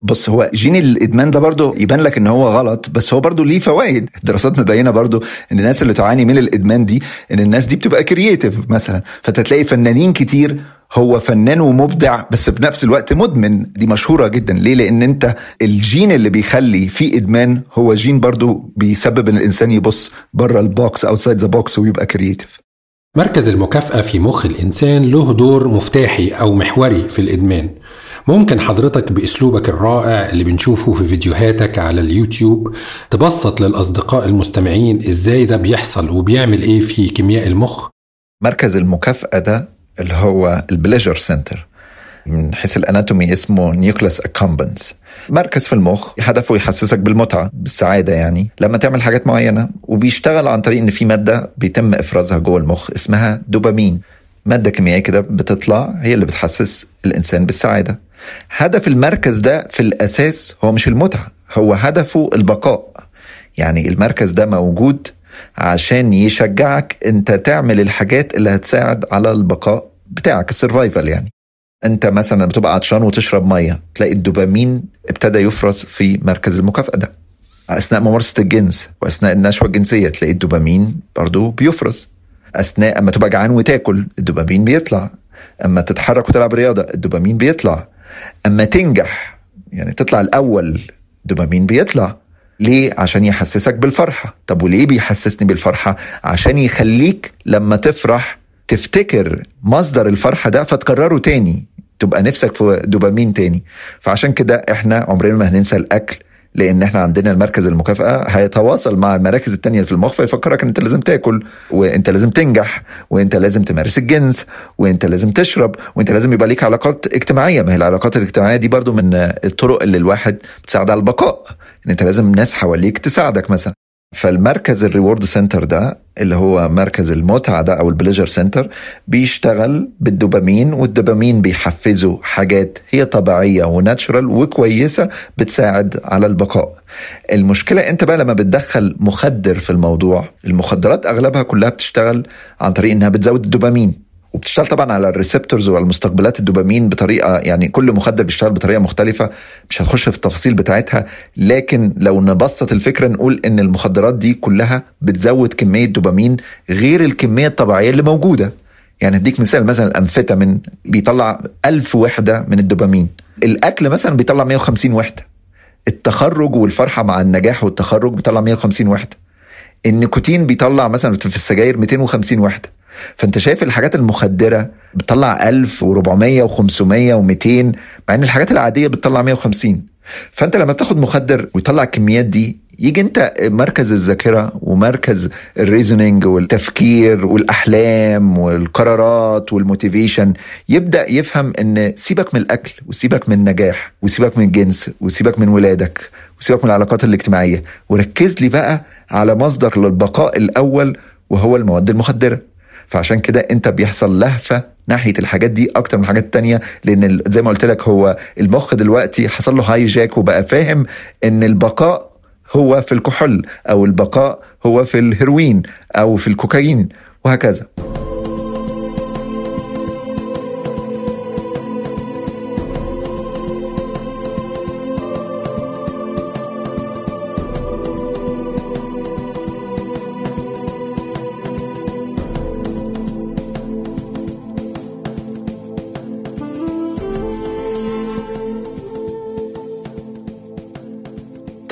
بص هو جين الإدمان ده برضه يبان لك إن هو غلط بس هو برضه ليه فوائد. الدراسات مبينة برضه إن الناس اللي تعاني من الإدمان دي إن الناس دي بتبقى creative مثلا. فتلاقي فنانين كتير هو فنان ومبدع بس في نفس الوقت مدمن. دي مشهورة جدا. ليه؟ لأن أنت الجين اللي بيخلي في إدمان هو جين برضو بيسبب إن الإنسان يبص بره ال box outside the box ويبقى creative مركز المكافأة في مخ الإنسان له دور مفتاحي أو محوري في الإدمان. ممكن حضرتك بأسلوبك الرائع اللي بنشوفه في فيديوهاتك على اليوتيوب تبسط للأصدقاء المستمعين إزاي ده بيحصل وبيعمل إيه في كيمياء المخ؟ مركز المكافأة ده اللي هو ال pleasure center من حيث ال anatomy اسمه nucleus accumbens مركز في المخ هدفه يحسسك بالمتعة بالسعادة يعني لما تعمل حاجات معينة. وبيشتغل عن طريق إن في مادة بيتم إفرازها جوه المخ اسمها دوبامين. مادة كيميائية كده بتطلع هي اللي بتحسس الإنسان بالسعادة. هدف المركز ده في الأساس هو مش المتعة هو هدفه البقاء. يعني المركز ده موجود عشان يشجعك انت تعمل الحاجات اللي هتساعد على البقاء بتاعك السرفايفل يعني. انت مثلا بتبقى عطشان وتشرب مية تلاقي الدوبامين ابتدى يفرز في مركز المكافأة ده. أثناء ممارسة الجنس وأثناء النشوة الجنسية تلاقي الدوبامين برضو بيفرز. أثناء أما تبقى جعان وتاكل الدوبامين بيطلع. أما تتحرك وتلعب رياضة الدوبامين بيطلع. أما تنجح يعني تطلع الأول دوبامين بيطلع ليه؟ عشان يحسسك بالفرحة طب وليه بيحسسني بالفرحة؟ عشان يخليك لما تفرح تفتكر مصدر الفرحة ده فتكرره تاني تبقى نفسك في دوبامين تاني فعشان كده إحنا عمرنا ما هننسى الأكل لأن إحنا عندنا المركز المكافأة هيتواصل مع المراكز التانية في المخ فيفكرك إن أنت لازم تاكل وإنت لازم تنجح وإنت لازم تمارس الجنس وإنت لازم تشرب وإنت لازم يبقى ليك علاقات اجتماعية. ما هي العلاقات الاجتماعية دي برضو من الطرق اللي الواحد بتساعد على البقاء إن أنت لازم ناس حواليك تساعدك مثلا. فالمركز ال reward center ده اللي هو مركز المتعة ده أو ال pleasure center بيشتغل بالدوبامين والدوبامين بيحفزه حاجات هي طبيعية و natural وكويسة بتساعد على البقاء. المشكلة أنت بقى لما بتدخل مخدر في الموضوع المخدرات أغلبها كلها بتشتغل عن طريق إنها بتزود الدوبامين. وبتشتغل طبعا على ال receptors وعلى مستقبلات الدوبامين بطريقة يعني كل مخدر بيشتغل بطريقة مختلفة مش هنخش في التفاصيل بتاعتها. لكن لو نبسط الفكرة نقول إن المخدرات دي كلها بتزود كمية دوبامين غير الكمية الطبيعية اللي موجودة. يعني اديك مثال مثلا الأمفيتامين بيطلع ألف وحدة من الدوبامين. الأكل مثلا بيطلع 150 وحدة. التخرج والفرحة مع النجاح والتخرج بيطلع 150 وحدة. النيكوتين بيطلع مثلا في السجاير 250 وحدة. فانت شايف الحاجات المخدرة بتطلع 1400 و500 و200 مع إن الحاجات العادية بتطلع 150 فانت لما بتاخد مخدر ويطلع الكميات دي يجي انت مركز الذاكرة ومركز ال reasoning والتفكير والأحلام والقرارات وال motivation يبدأ يفهم إن سيبك من الأكل وسيبك من النجاح وسيبك من الجنس وسيبك من ولادك وسيبك من العلاقات الاجتماعية. وركز لي بقى على مصدر للبقاء الأول وهو المواد المخدرة. فعشان كده انت بيحصل لهفة ناحية الحاجات دي أكتر من الحاجات التانية لأن زي ما قلت لك هو المخ دلوقتي حصل له هاي جاك وبقى فاهم إن البقاء هو في الكحول أو البقاء هو في الهيروين أو في الكوكايين وهكذا.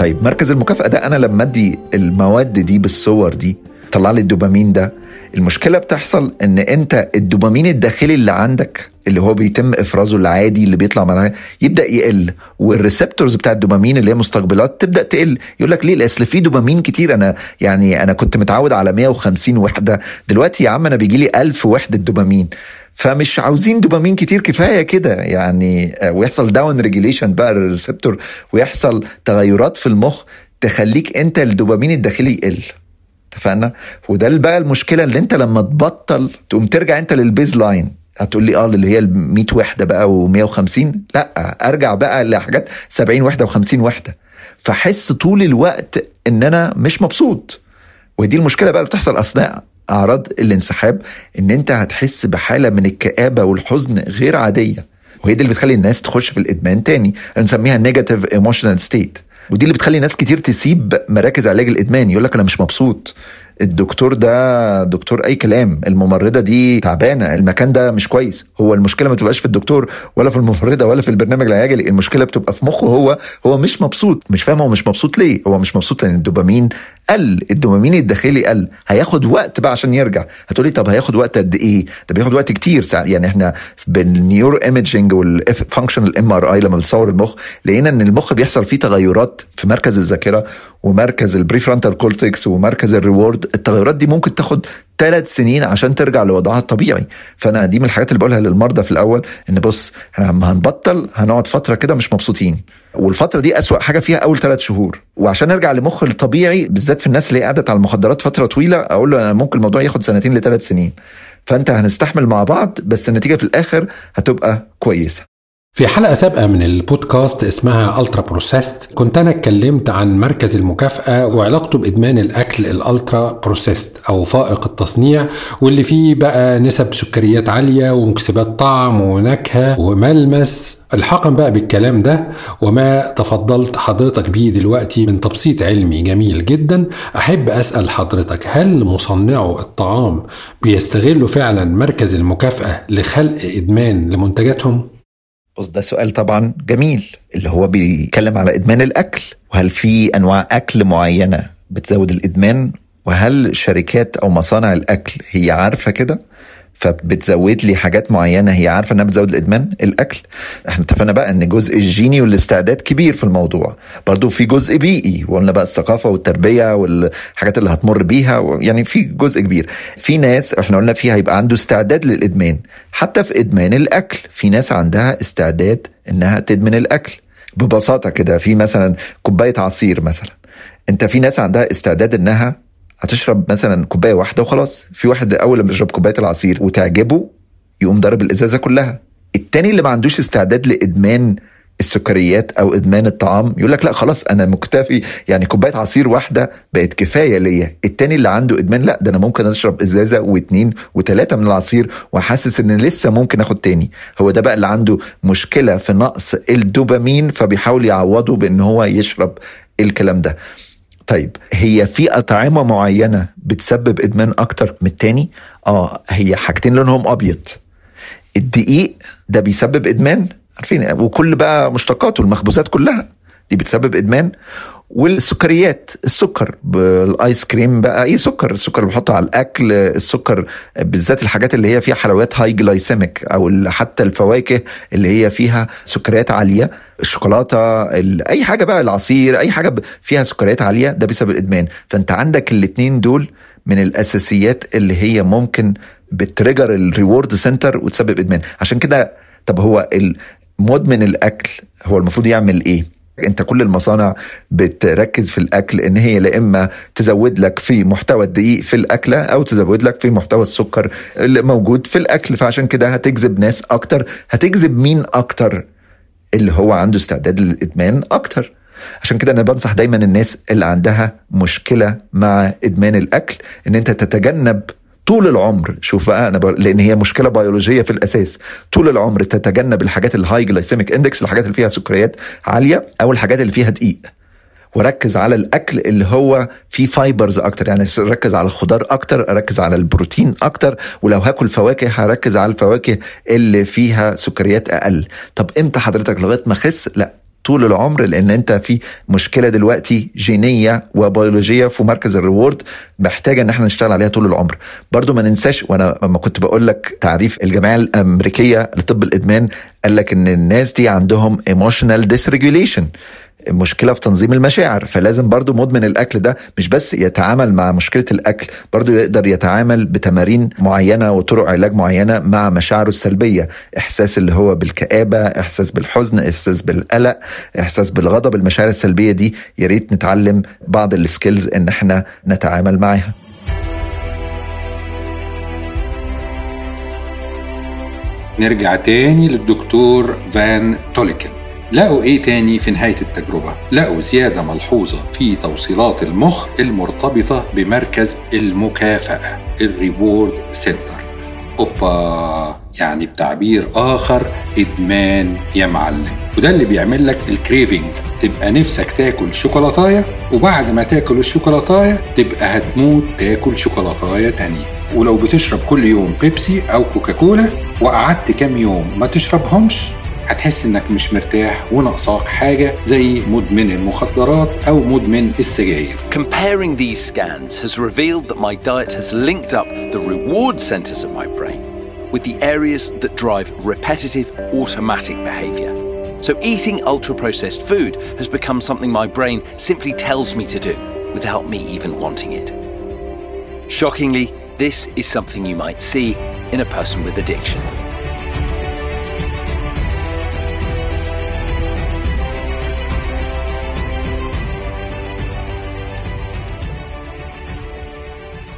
طيب مركز المكافأة ده أنا لما أدي المواد دي بالصور دي طلع لي الدوبامين ده. المشكلة بتحصل إن أنت الدوبامين الداخلي اللي عندك اللي هو بيتم إفرازه العادي اللي بيطلع معاه يبدأ يقل. وال receptors بتاع الدوبامين اللي هي مستقبلات تبدأ تقل. يقول لك ليه؟ أصل في دوبامين كتير. أنا يعني أنا كنت متعود على 150 وحدة. دلوقتي يا عم أنا بيجي لي 1000 وحدة دوبامين. فمش عاوزين دوبامين كتير كفاية كده. يعني ويحصل down regulation بقى ال receptor ويحصل تغيرات في المخ تخليك انت الدوبامين الداخلي يقل. اتفقنا؟ وده بقى المشكلة اللي انت لما تبطل تقوم ترجع انت للبيز لاين هتقول لي آه اللي هي ال 100 وحده بقى و150 لا ارجع بقى لحاجات 70 وحده و50 وحده فحس طول الوقت ان أنا مش مبسوط. ودي المشكلة بقى اللي بتحصل أثناء أعراض الانسحاب إن أنت هتحس بحالة من الكآبة والحزن غير عادية. وهي دي اللي بتخلي الناس تخش في الإدمان تاني. نسميها negative emotional state ودي اللي بتخلي ناس كتير تسيب مراكز علاج الإدمان. يقول لك أنا مش مبسوط. الدكتور ده دكتور أي كلام. الممرضة دي تعبانة. المكان ده مش كويس. هو المشكلة ما تبقاش في الدكتور ولا في الممرضة ولا في البرنامج العلاجي. المشكلة بتبقى في مخه. هو هو مش مبسوط. مش فاهم هو مش مبسوط ليه. هو مش مبسوط لأن الدوبامين قل. الدوبامين الداخلي قل. هياخد وقت بقى عشان يرجع. هتقولي طب هياخد وقت قد إيه؟ ده بياخد وقت كتير. يعني إحنا بال neuroimaging وال functional MRI لما بتصور المخ لقينا إن المخ بيحصل فيه تغيرات في مركز الذاكرة ومركز ال prefrontal cortex ومركز ال reward التغيرات دي ممكن تاخد ثلاث سنين عشان ترجع لوضعها الطبيعي. فأنا دي من الحاجات اللي بقولها للمرضى في الأول إن بص إحنا لما هنبطل هنقعد فترة كده مش مبسوطين. والفترة دي أسوأ حاجة فيها أول ثلاث شهور. وعشان نرجع لمخ الطبيعي بالذات في الناس اللي قعدت على المخدرات فترة طويلة أقول له أنا ممكن الموضوع ياخد سنتين لثلاث سنين. فأنت هنستحمل مع بعض بس النتيجة في الآخر هتبقى كويسة. في حلقة سابقة من البودكاست اسمها ultra processed كنت أنا اتكلمت عن مركز المكافأة وعلاقته بإدمان الأكل ال ultra processed أو فائق التصنيع واللي فيه بقى نسب سكريات عالية ومكسبات طعم ونكهة وملمس الحقا بقى بالكلام ده وما تفضلت حضرتك بيه دلوقتي من تبسيط علمي جميل جدا أحب أسأل حضرتك هل مصنعو الطعام بيستغلوا فعلا مركز المكافأة لخلق إدمان لمنتجاتهم؟ بص ده سؤال طبعا جميل اللي هو بيتكلم على إدمان الأكل. وهل في أنواع أكل معينة بتزود الإدمان؟ وهل شركات أو مصانع الأكل هي عارفة كده؟ فبتزود لي حاجات معينة هي عارفة إنها بتزود الإدمان الأكل. إحنا اتفقنا بقى إن جزء الجيني والاستعداد كبير في الموضوع. برضو في جزء بيئي وقلنا بقى الثقافة والتربية والحاجات اللي هتمر بيها يعني في جزء كبير. في ناس إحنا قلنا فيها هيبقى عنده استعداد للإدمان. حتى في إدمان الأكل في ناس عندها استعداد إنها تدمن الأكل. ببساطة كده في مثلا كوباية عصير مثلا. أنت في ناس عندها استعداد إنها هتشرب مثلا كوباية واحدة وخلاص. في واحد أول لما يشرب كوباية العصير وتعجبه يقوم ضارب الإزازة كلها. التاني اللي ما عندوش استعداد لإدمان السكريات أو إدمان الطعام يقول لك لا خلاص أنا مكتفي. يعني كوباية عصير واحدة بقت كفاية ليا. التاني اللي عنده إدمان لا ده أنا ممكن أشرب إزازة واثنين وثلاثه من العصير وحاسس إن لسه ممكن آخد تاني. هو ده بقى اللي عنده مشكلة في نقص الدوبامين فبيحاول يعوضه بإن هو يشرب الكلام ده. طيب هي في أطعمة معينة بتسبب إدمان أكتر من التاني؟ آه هي حاجتين لونهم أبيض. الدقيق ده بيسبب إدمان؟ عارفين وكل بقى مشتقاته المخبوزات كلها دي بتسبب إدمان. والسكريات السكر بالآيس كريم بقى إيه سكر السكر اللي بنحطه على الأكل السكر بالذات الحاجات اللي هي فيها حلويات high glycemic أو حتى الفواكه اللي هي فيها سكريات عالية الشوكولاتة أي حاجة بقى العصير أي حاجة فيها سكريات عالية ده بسبب الإدمان. فأنت عندك الاتنين دول من الأساسيات اللي هي ممكن بت trigger ال reward center وتسبب إدمان. عشان كده طب هو مدمن الأكل هو المفروض يعمل إيه؟ انت كل المصانع بتركز في الأكل إن هي لا إما تزود لك في محتوى الدقيق في الأكلة أو تزود لك في محتوى السكر اللي موجود في الأكل. فعشان كده هتجذب ناس أكتر. هتجذب مين أكتر؟ اللي هو عنده استعداد للإدمان أكتر. عشان كده أنا بنصح دايما الناس اللي عندها مشكلة مع إدمان الأكل إن أنت تتجنب طول العمر شوف بقى أنا بقول لأن هي مشكلة بيولوجية في الأساس. طول العمر تتجنب الحاجات ال high glycemic index الحاجات اللي فيها سكريات عالية أو الحاجات اللي فيها دقيق. وركز على الأكل اللي هو فيه fibers أكتر يعني ركز على الخضار أكتر اركز على البروتين أكتر ولو هاكل فواكه هركز على الفواكه اللي فيها سكريات أقل. طب إمتى حضرتك لغاية ما اخس لأ. طول العمر لأن أنت في مشكلة دلوقتي جينية وبيولوجية في مركز ال reward محتاجة إن إحنا نشتغل عليها طول العمر. برضو ما ننساش وأنا لما كنت بقول لك تعريف الجمعية الأمريكية لطب الإدمان قال لك إن الناس دي عندهم emotional dysregulation مشكلة في تنظيم المشاعر فلازم برضو مدمن الأكل ده مش بس يتعامل مع مشكلة الأكل برضو يقدر يتعامل بتمارين معينة وطرق علاج معينة مع مشاعره السلبية إحساس اللي هو بالكآبة إحساس بالحزن إحساس بالقلق إحساس بالغضب المشاعر السلبية دي يا ريت نتعلم بعض ال skills إن إحنا نتعامل معاها. نرجع تاني للدكتور فان توليكن. لقوا إيه تاني في نهاية التجربة؟ لقوا زيادة ملحوظة في توصيلات المخ المرتبطة بمركز المكافأة ال reward center. أوبا يعني بتعبير آخر إدمان يا معلم. وده اللي بيعمل لك الكريفنج تبقى نفسك تاكل شوكولاتاية وبعد ما تاكل الشوكولاتاية تبقى هتموت تاكل شوكولاتاية تانية. ولو بتشرب كل يوم بيبسي أو كوكاكولا وقعدت كام يوم ما تشربهمش هتحس انك مش مرتاح وناقصاك حاجه زي مدمن المخدرات او مدمن السجاير. Comparing these scans has revealed that my diet has linked up the reward centers of my brain with the areas that drive repetitive automatic behavior. So eating ultra processed food has become something my brain simply tells me to do without me even wanting it. Shockingly, this is something you might see in a person with addiction.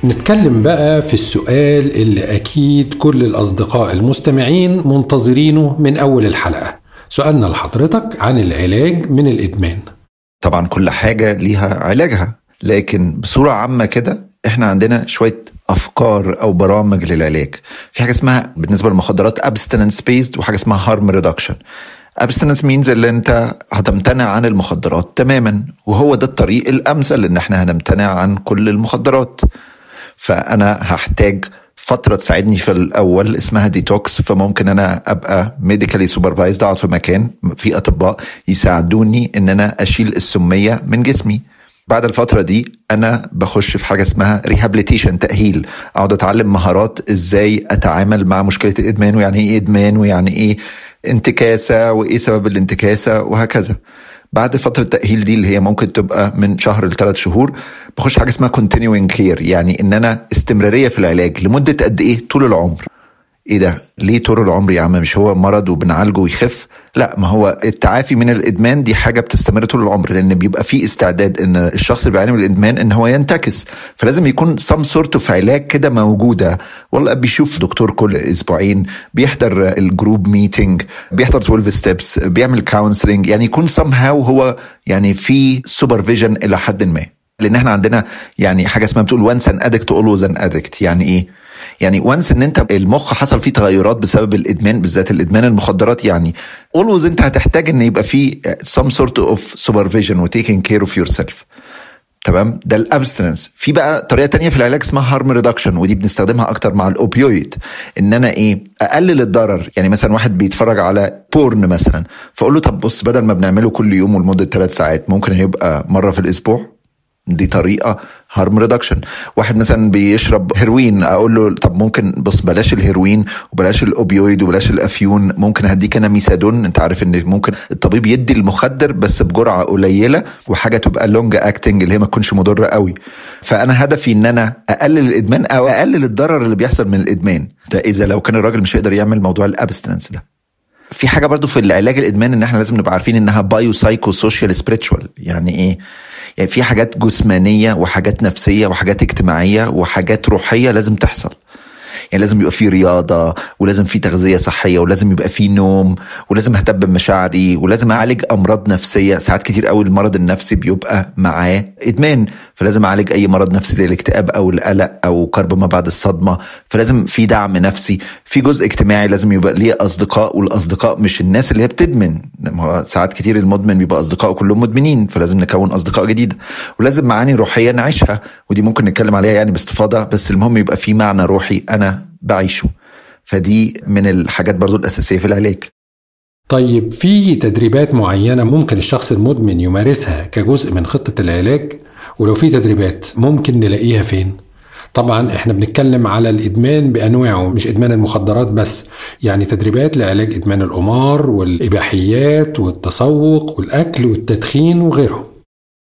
نتكلم بقى في السؤال اللي أكيد كل الأصدقاء المستمعين منتظرينه من أول الحلقة. سؤالنا لحضرتك عن العلاج من الإدمان. طبعا كل حاجة ليها علاجها لكن بصورة عامة كده إحنا عندنا شوية أفكار أو برامج للعلاج. في حاجة اسمها بالنسبة للمخدرات abstinence based وحاجة اسمها harm reduction. Abstinence means اللي أنت هتمتنع عن المخدرات تماما وهو ده الطريق الأمثل إن إحنا هنمتنع عن كل المخدرات. فأنا هحتاج فترة تساعدني في الأول اسمها ديتوكس فممكن أنا أبقى medically supervised أقعد في مكان في أطباء يساعدوني إن أنا أشيل السمية من جسمي. بعد الفترة دي أنا بخش في حاجة اسمها rehabilitation تأهيل أقعد أتعلم مهارات إزاي أتعامل مع مشكلة الإدمان ويعني إيه إدمان ويعني إيه انتكاسة وإيه سبب الانتكاسة وهكذا. بعد فترة التأهيل دي اللي هي ممكن تبقى من شهر لثلاث شهور بخش حاجة اسمها continuing care يعني إن أنا استمرارية في العلاج لمدة قد إيه؟ طول العمر. إيه ده؟ ليه طول العمر يا عم مش هو مرض وبنعالجه ويخف؟ لا ما هو التعافي من الإدمان دي حاجة بتستمر طول العمر لأن بيبقى في استعداد إن الشخص اللي بيعاني من الإدمان إن هو ينتكس. فلازم يكون some sort of علاج كده موجودة. والله بيشوف دكتور كل أسبوعين بيحضر ال group meeting بيحضر 12 steps بيعمل counseling يعني يكون سم هاو هو يعني في supervision إلى حد ما. لأن إحنا عندنا يعني حاجة اسمها بتقول once an addict always an addict يعني إيه؟ يعني once إن أنت المخ حصل فيه تغيرات بسبب الإدمان بالذات الإدمان المخدرات يعني always أنت هتحتاج إن يبقى في some sort of supervision و taking care of yourself. تمام؟ ده ال abstinence في بقى طريقة تانية في العلاج اسمها harm reduction ودي بنستخدمها أكتر مع ال opioid إن أنا إيه؟ أقلل الضرر. يعني مثلا واحد بيتفرج على porn مثلا فأقول له طب بص بدل ما بنعمله كل يوم ولمده ثلاث ساعات ممكن هيبقى مرة في الأسبوع؟ دي طريقة harm reduction واحد مثلا بيشرب هيروين أقول له طب ممكن بص بلاش الهيروين وبلاش ال opioid وبلاش الأفيون ممكن هديك أنا ميثادون أنت عارف إن ممكن الطبيب يدي المخدر بس بجرعة قليلة وحاجة تبقى long acting اللي هي ما تكونش مضرة قوي. فأنا هدفي إن أنا أقلل الإدمان أو أقلل الضرر اللي بيحصل من الإدمان. ده إذا لو كان الراجل مش هيقدر يعمل موضوع ال abstinence ده. في حاجة برضو في العلاج الإدمان إن إحنا لازم نبقى عارفين إنها bio psycho social spiritual يعني إيه؟ يعني في حاجات جسمانية وحاجات نفسية وحاجات اجتماعية وحاجات روحية لازم تحصل. يعني لازم يبقى في رياضة ولازم في تغذية صحية ولازم يبقى في نوم ولازم أهتم بمشاعري ولازم أعالج أمراض نفسية. ساعات كتير قوي المرض النفسي بيبقى معاه إدمان فلازم أعالج أي مرض نفسي زي الاكتئاب أو القلق أو كرب ما بعد الصدمة. فلازم في دعم نفسي. في جزء اجتماعي لازم يبقى ليه أصدقاء والأصدقاء مش الناس اللي هي بتدمن. ساعات كتير المدمن بيبقى اصدقائه كلهم مدمنين فلازم نكون أصدقاء جديدة. ولازم معاني روحية نعيشها ودي ممكن نتكلم عليها يعني باستفاضة بس المهم يبقى في معنى روحي أنا بعيشه. فدي من الحاجات برضو الأساسية في العلاج. طيب في تدريبات معينة ممكن الشخص المدمن يمارسها كجزء من خطة العلاج؟ ولو في تدريبات ممكن نلاقيها فين؟ طبعا إحنا بنتكلم على الإدمان بأنواعه مش إدمان المخدرات بس. يعني تدريبات لعلاج إدمان القمار والإباحيات والتسوق والأكل والتدخين وغيرهم.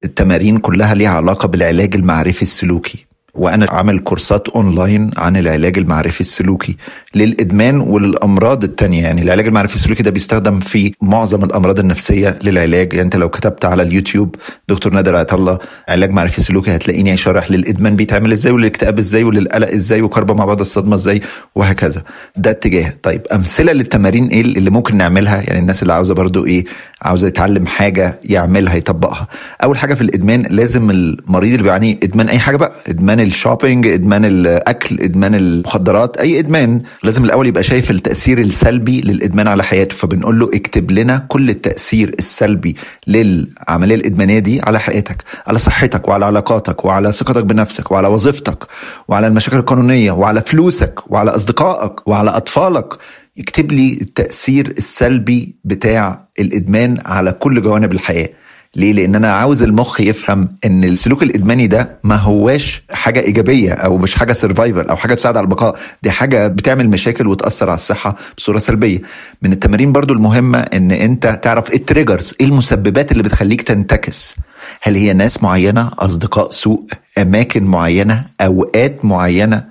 التمارين كلها ليها علاقة بالعلاج المعرفي السلوكي. وأنا عامل كورسات أونلاين عن العلاج المعرفي السلوكي للإدمان وللامراض التانية. يعني العلاج المعرفي السلوكي ده بيستخدم في معظم الأمراض النفسية للعلاج. يعني أنت لو كتبت على اليوتيوب دكتور نادر عطا الله علاج معرفي سلوكي هتلاقيني شارح للإدمان بيتعمل إزاي وللاكتئاب إزاي وللقلق إزاي وكربة مع بعض الصدمة إزاي وهكذا. ده اتجاه. طيب أمثلة للتمارين إيه اللي ممكن نعملها؟ يعني الناس اللي عاوزة برضو إيه عاوزة يتعلم حاجة يعملها يطبقها. أول حاجة في الإدمان لازم المريض اللي بيعاني إدمان أي حاجة بقى إدمان الشوبينج إدمان الأكل إدمان المخدرات أي إدمان لازم الأول يبقى شايف التأثير السلبي للإدمان على حياته فبنقول له اكتب لنا كل التأثير السلبي للعملية الإدمانية دي على حياتك على صحتك وعلى علاقاتك وعلى ثقتك بنفسك وعلى وظيفتك وعلى المشاكل القانونية وعلى فلوسك وعلى أصدقائك وعلى أطفالك. اكتب لي التأثير السلبي بتاع الإدمان على كل جوانب الحياة. ليه؟ لأن أنا عاوز المخ يفهم إن السلوك الإدماني ده ما هواش حاجة إيجابية أو مش حاجة سرفايفل أو حاجة تساعد على البقاء، دي حاجة بتعمل مشاكل وتأثر على الصحة بصورة سلبية. من التمارين برضو المهمة إن أنت تعرف إيه ال triggers، إيه المسببات اللي بتخليك تنتكس. هل هي ناس معينة، أصدقاء سوء، أماكن معينة، أوقات معينة،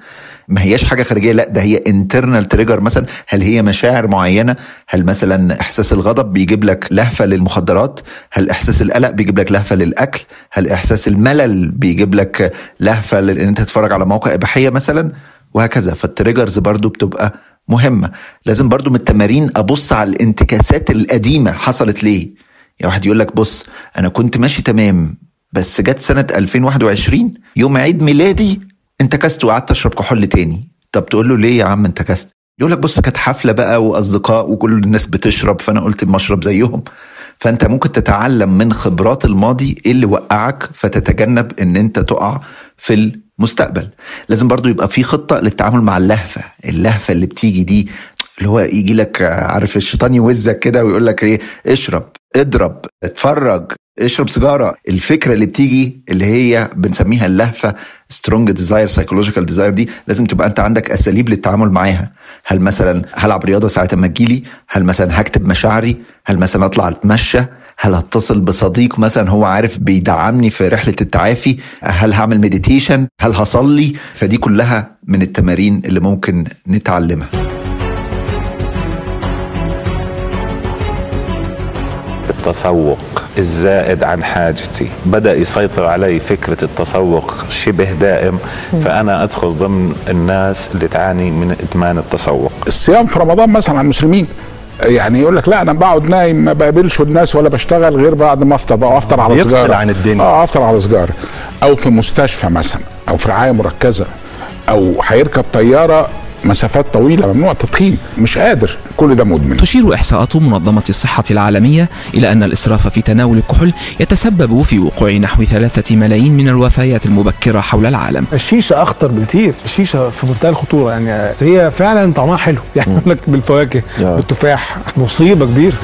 ما هياش حاجة خارجية لا ده هي internal trigger مثلا. هل هي مشاعر معينة؟ هل مثلا إحساس الغضب بيجيب لك لهفة للمخدرات؟ هل إحساس القلق بيجيب لك لهفة للأكل؟ هل إحساس الملل بيجيب لك لهفة لأن أنت تتفرج على موقع إباحية مثلا؟ وهكذا. فال triggers برضو بتبقى مهمة. لازم برضو من التمارين أبص على الانتكاسات القديمة حصلت ليه. يعني واحد يقول لك بص أنا كنت ماشي تمام بس جت سنة 2021 يوم عيد ميلادي انتكست وقعدت اشرب كحول تاني. طب تقول له ليه يا عم انتكست؟ يقول لك بص كانت حفلة بقى وأصدقاء وكل الناس بتشرب فأنا قلت ما أشرب زيهم. فأنت ممكن تتعلم من خبرات الماضي إيه اللي وقعك فتتجنب إن أنت تقع في المستقبل. لازم برضو يبقى في خطة للتعامل مع اللهفة. اللهفة اللي بتيجي دي اللي هو يجي لك عارف الشيطان يوزك كده ويقول لك إيه اشرب اضرب اتفرج اشرب سيجارة. الفكرة اللي بتيجي اللي هي بنسميها اللهفة strong desire psychological desire دي لازم تبقى أنت عندك أساليب للتعامل معاها. هل مثلا هلعب رياضة ساعة ما تجيلي هل مثلا هكتب مشاعري؟ هل مثلا أطلع أتمشى؟ هل هتصل بصديق مثلا هو عارف بيدعمني في رحلة التعافي؟ هل هعمل مديتيشن هل هصلي؟ فدي كلها من التمارين اللي ممكن نتعلمها. التسوق الزائد عن حاجتي. بدأ يسيطر علي فكرة التسوق شبه دائم فأنا أدخل ضمن الناس اللي تعاني من إدمان التسوق. الصيام في رمضان مثلا على المسلمين يعني يقول لك لا أنا بقعد نايم ما بقابلش الناس ولا بشتغل غير بعد ما أفطر بقى افطر على يفصل سيجارة. عن الدنيا. آه أفطر على سيجارة. أو في مستشفى مثلا أو في رعاية مركزة أو هيركب طيارة مسافات طويلة ممنوع التدخين مش قادر كل ده مدمن. تشير إحصاءات منظمة الصحة العالمية إلى أن الإسراف في تناول الكحول يتسبب في وقوع نحو ثلاثة ملايين من الوفيات المبكرة حول العالم. الشيشة أخطر بكتير الشيشة في منتهى الخطورة يعني هي فعلا طعمها حلو. يعني لك بالفواكه بالتفاح مصيبة كبيرة.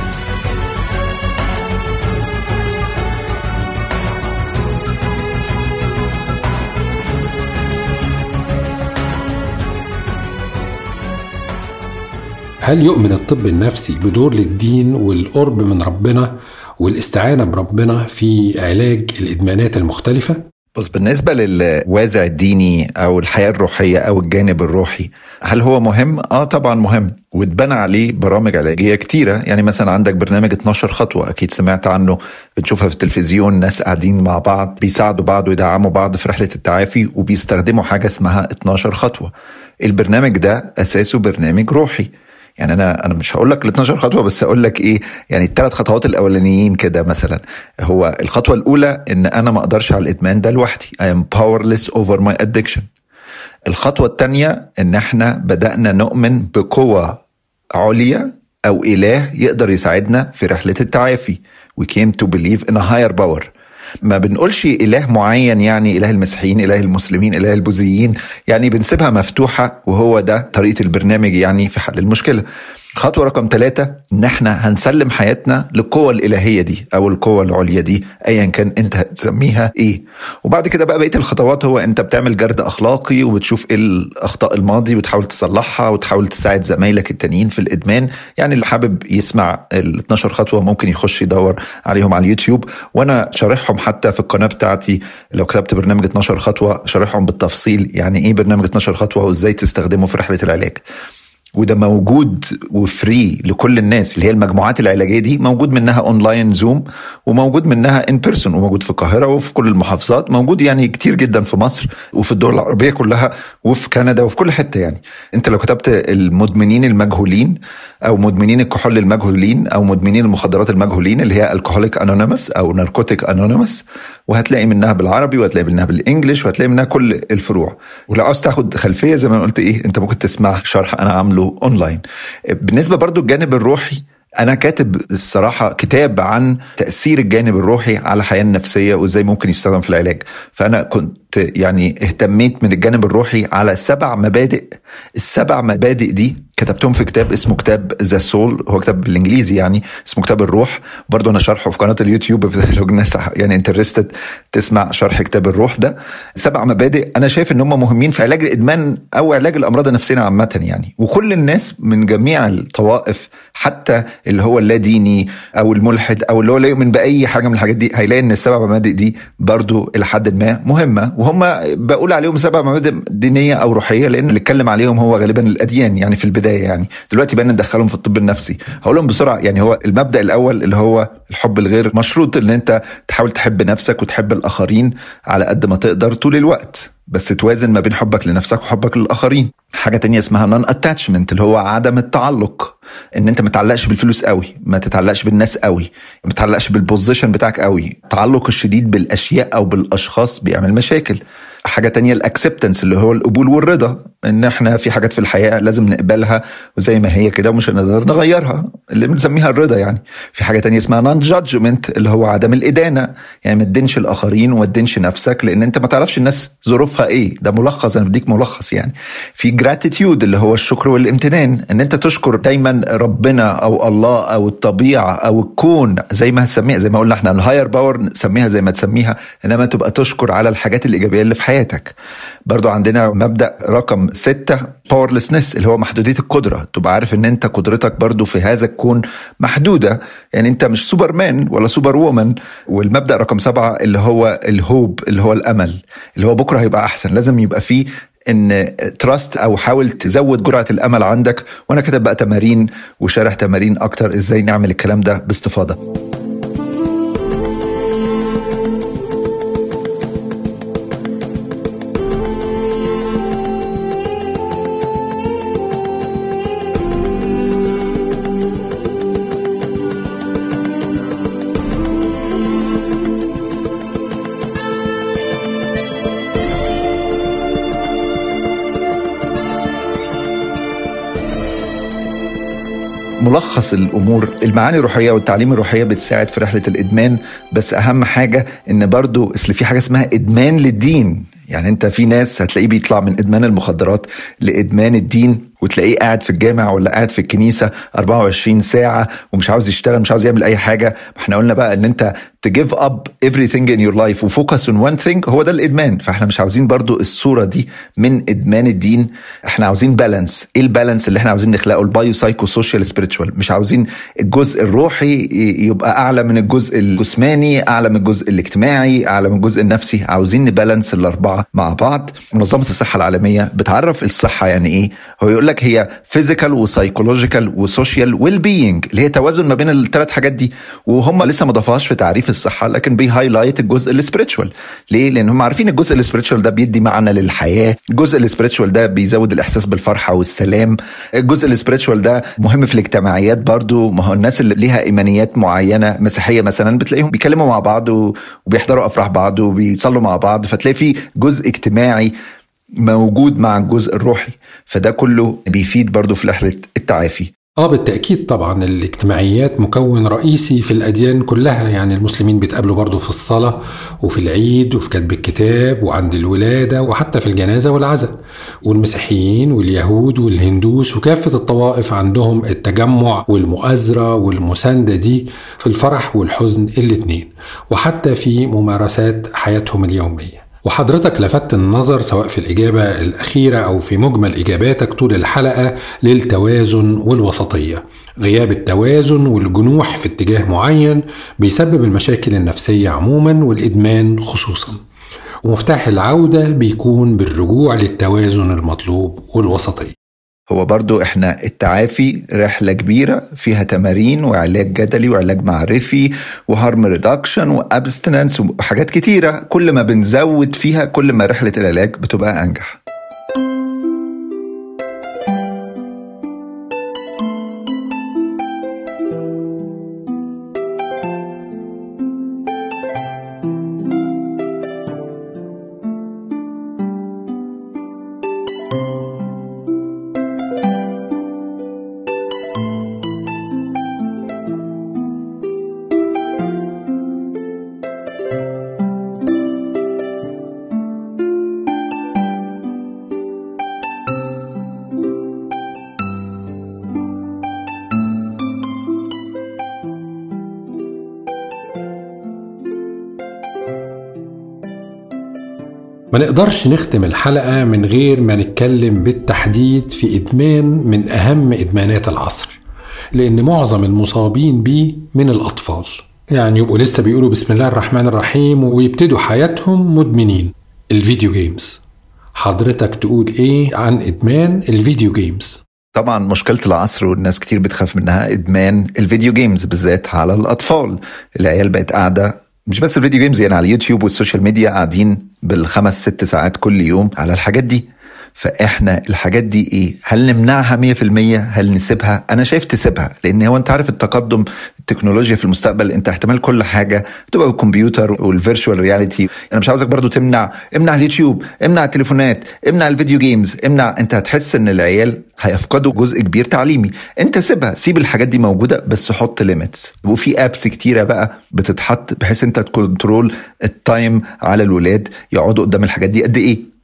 هل يؤمن الطب النفسي بدور للدين والقرب من ربنا والاستعانة بربنا في علاج الإدمانات المختلفة؟ بص بالنسبة للوازع الديني أو الحياة الروحية أو الجانب الروحي هل هو مهم؟ آه طبعا مهم واتبنى عليه برامج علاجية كتيرة يعني مثلا عندك برنامج 12 خطوة أكيد سمعت عنه بنشوفها في التلفزيون ناس قاعدين مع بعض بيساعدوا بعض ويدعموا بعض في رحلة التعافي وبيستخدموا حاجة اسمها 12 خطوة البرنامج ده أساسه برنامج روحي يعني أنا أنا مش هقول لك ال 12 خطوة بس هقول لك إيه يعني الثلاث خطوات الأولانيين كده مثلا. هو الخطوة الأولى إن أنا ما أقدرش على الإدمان ده لوحدي. I am powerless over my addiction. الخطوة الثانية إن إحنا بدأنا نؤمن بقوة عليا أو إله يقدر يساعدنا في رحلة التعافي. We came to believe in a higher power. ما بنقولش إله معين يعني إله المسيحيين إله المسلمين إله البوذيين يعني بنسيبها مفتوحة وهو ده طريقة البرنامج يعني في حل المشكلة. خطوة رقم ثلاثة إن إحنا هنسلم حياتنا للقوة الإلهية دي أو القوة العليا دي أيا كان أنت هتسميها إيه. وبعد كده بقى بقية الخطوات هو أنت بتعمل جرد أخلاقي وبتشوف إيه الأخطاء الماضي وتحاول تصلحها وتحاول تساعد زمايلك التانيين في الإدمان. يعني اللي حابب يسمع ال 12 خطوة ممكن يخش يدور عليهم على اليوتيوب. وأنا شارحهم حتى في القناة بتاعتي. لو كتبت برنامج 12 خطوة شارحهم بالتفصيل. يعني إيه برنامج 12 خطوة وإزاي تستخدمه في رحلة العلاج. وده موجود و free لكل الناس اللي هي المجموعات العلاجية دي موجود منها online Zoom وموجود منها in person وموجود في القاهرة وفي كل المحافظات موجود يعني كتير جدا في مصر وفي الدول العربية كلها وفي كندا وفي كل حتة يعني. انت لو كتبت المدمنين المجهولين أو مدمنين الكحول المجهولين أو مدمنين المخدرات المجهولين اللي هي Alcoholic Anonymous أو Narcotic Anonymous وهتلاقي منها بالعربي وهتلاقي منها بال English وهتلاقي منها كل الفروع. ولو عاوز تاخد خلفية زي ما قلت إيه أنت ممكن تسمع شرح أنا عامله أونلاين. بالنسبة برضو الجانب الروحي أنا كاتب الصراحة كتاب عن تأثير الجانب الروحي على الحياة النفسية وإزاي ممكن يستخدم في العلاج. فأنا كنت يعني اهتميت من الجانب الروحي على سبع مبادئ. السبع مبادئ دي كتبتهم في كتاب اسمه كتاب The Soul هو كتاب بالإنجليزي يعني اسمه كتاب الروح. برضه أنا شرحه في قناة اليوتيوب لو الناس يعني انترستد تسمع شرح كتاب الروح ده. سبع مبادئ أنا شايف إن هم مهمين في علاج الإدمان أو علاج الأمراض النفسية عامة يعني. وكل الناس من جميع الطوائف حتى اللي هو اللا ديني أو الملحد أو اللي هو لا يؤمن بأي حاجة من الحاجات دي هيلاقي إن السبع مبادئ دي برضه إلى حد ما مهمة. وهم بقول عليهم سبع مبادئ دينية أو روحية لأن اللي اتكلم عليهم هو غالبا الأديان يعني في البداية. يعني. دلوقتي بقينا ندخلهم في الطب النفسي. هقول لهم بسرعة يعني هو المبدأ الأول اللي هو الحب الغير مشروط إن أنت تحاول تحب نفسك وتحب الآخرين على قد ما تقدر طول الوقت. بس توازن ما بين حبك لنفسك وحبك للآخرين. حاجة تانية اسمها non attachment اللي هو عدم التعلق. إن أنت ما تتعلقش بالفلوس قوي ما تتعلقش بالناس قوي ما تتعلقش بال position بتاعك قوي. التعلق الشديد بالأشياء أو بالأشخاص بيعمل مشاكل. حاجة تانية ال acceptance اللي هو القبول والرضا إن إحنا في حاجات في الحياة لازم نقبلها وزي ما هي كده ومش هنقدر نغيرها اللي بنسميها الرضا يعني. في حاجة تانية اسمها non judgment اللي هو عدم الإدانة. يعني ما تدينش الآخرين وما تدينش نفسك لأن أنت ما تعرفش الناس ظروفها إيه. ده ملخص أنا بديك ملخص يعني. في gratitude اللي هو الشكر والامتنان. إن أنت تشكر دايما ربنا أو الله أو الطبيعة أو الكون زي ما هتسميها زي ما قلنا إحنا ال higher power نسميها زي ما تسميها. إنما تبقى تشكر على الحاجات الإيجابية اللي في حياتك. برضو عندنا مبدأ رقم ستة powerlessness اللي هو محدودية القدرة. تبقى عارف إن أنت قدرتك برضو في هذا الكون محدودة. يعني أنت مش سوبرمان ولا superwoman والمبدأ رقم سبعة اللي هو ال hope اللي هو الأمل. اللي هو بكرة هيبقى أحسن. لازم يبقى فيه in trust أو حاول تزود جرعة الأمل عندك. وأنا كاتب بقى تمارين وشارح تمارين أكتر إزاي نعمل الكلام ده باستفاضة. ملخص الأمور. المعاني الروحية والتعليم الروحية بتساعد في رحلة الإدمان بس أهم حاجة إن برضو أصل في حاجة اسمها إدمان للدين. يعني أنت في ناس هتلاقيه بيطلع من إدمان المخدرات لإدمان الدين. وتلاقيه قاعد في الجامع ولا قاعد في الكنيسة 24 ساعة ومش عاوز يشتغل مش عاوز يعمل أي حاجة. إحنا قلنا بقى إن أنت تجيف اب everything in your life وفوكس on one thing هو ده الإدمان. فإحنا مش عاوزين برضو الصورة دي من إدمان الدين. إحنا عاوزين balance إيه ال balance اللي إحنا عاوزين نخلقه؟ ال bio psycho social spiritual مش عاوزين الجزء الروحي يبقى أعلى من الجزء الجسماني أعلى من الجزء الاجتماعي أعلى من الجزء النفسي. عاوزين ن balance الأربعة مع بعض. منظمة الصحة العالمية بتعرف الصحة يعني إيه؟ هو يقول لك هي physical و psychological و social well-being اللي هي توازن ما بين الثلاث حاجات دي. وهم لسه ما ضافوهاش في تعريف الصحة لكن بي highlight الجزء ال spiritual ليه؟ لأن هم عارفين الجزء السبiritual ده بيدي معنى للحياة. الجزء السبiritual ده بيزود الإحساس بالفرحة والسلام. الجزء السبiritual ده مهم في الاجتماعيات برضو. ما هو الناس اللي ليها إيمانيات معينة مسيحية مثلا بتلاقيهم بيكلموا مع بعض وبيحضروا أفراح بعض وبيصلوا مع بعض فتلاقي في جزء اجتماعي. موجود مع الجزء الروحي فده كله بيفيد برضو في رحله التعافي. آه بالتأكيد طبعا الاجتماعيات مكون رئيسي في الأديان كلها يعني المسلمين بيتقابلوا برضو في الصلاة وفي العيد وفي كتب الكتاب وعند الولادة وحتى في الجنازة والعزاء والمسيحيين واليهود والهندوس وكافة الطوائف عندهم التجمع والمؤازرة والمساندة دي في الفرح والحزن الاتنين وحتى في ممارسات حياتهم اليومية. وحضرتك لفتت النظر سواء في الإجابة الأخيرة أو في مجمل إجاباتك طول الحلقة للتوازن والوسطية. غياب التوازن والجنوح في اتجاه معين بيسبب المشاكل النفسية عموما والإدمان خصوصا. ومفتاح العودة بيكون بالرجوع للتوازن المطلوب والوسطية هو برضو إحنا التعافي رحلة كبيرة فيها تمارين وعلاج جدلي وعلاج معرفي و harm reduction و abstinence وحاجات كتيرة. كل ما بنزود فيها كل ما رحلة العلاج بتبقى أنجح. ما نقدرش نختم الحلقة من غير ما نتكلم بالتحديد في إدمان من أهم إدمانات العصر لأن معظم المصابين بيه من الأطفال. يعني يبقوا لسه بيقولوا بسم الله الرحمن الرحيم ويبتدوا حياتهم مدمنين. ال video games. حضرتك تقول إيه عن إدمان ال video games؟ طبعا مشكلة العصر والناس كتير بتخاف منها إدمان ال video games بالذات على الأطفال. العيال بقت قاعدة مش بس ال video games يعني على اليوتيوب وال social media قاعدين بالخمس ست ساعات كل يوم على الحاجات دي. فإحنا الحاجات دي إيه؟ هل نمنعها 100% هل نسيبها؟ أنا شايف تسيبها لأن هو أنت عارف التقدم التكنولوجيا في المستقبل أنت احتمال كل حاجة تبقى بالكمبيوتر وال virtual reality أنا مش عاوزك برضو تمنع امنع اليوتيوب امنع التليفونات امنع ال video games امنع أنت هتحس إن العيال هيفقدوا جزء كبير تعليمي. أنت سيبها سيب الحاجات دي موجودة بس حط limits وفي apps كتيرة بقى بتتحط بحيث أنت ت control ال time على الولاد يقعدوا قدام الحاجات دي. قد إيه؟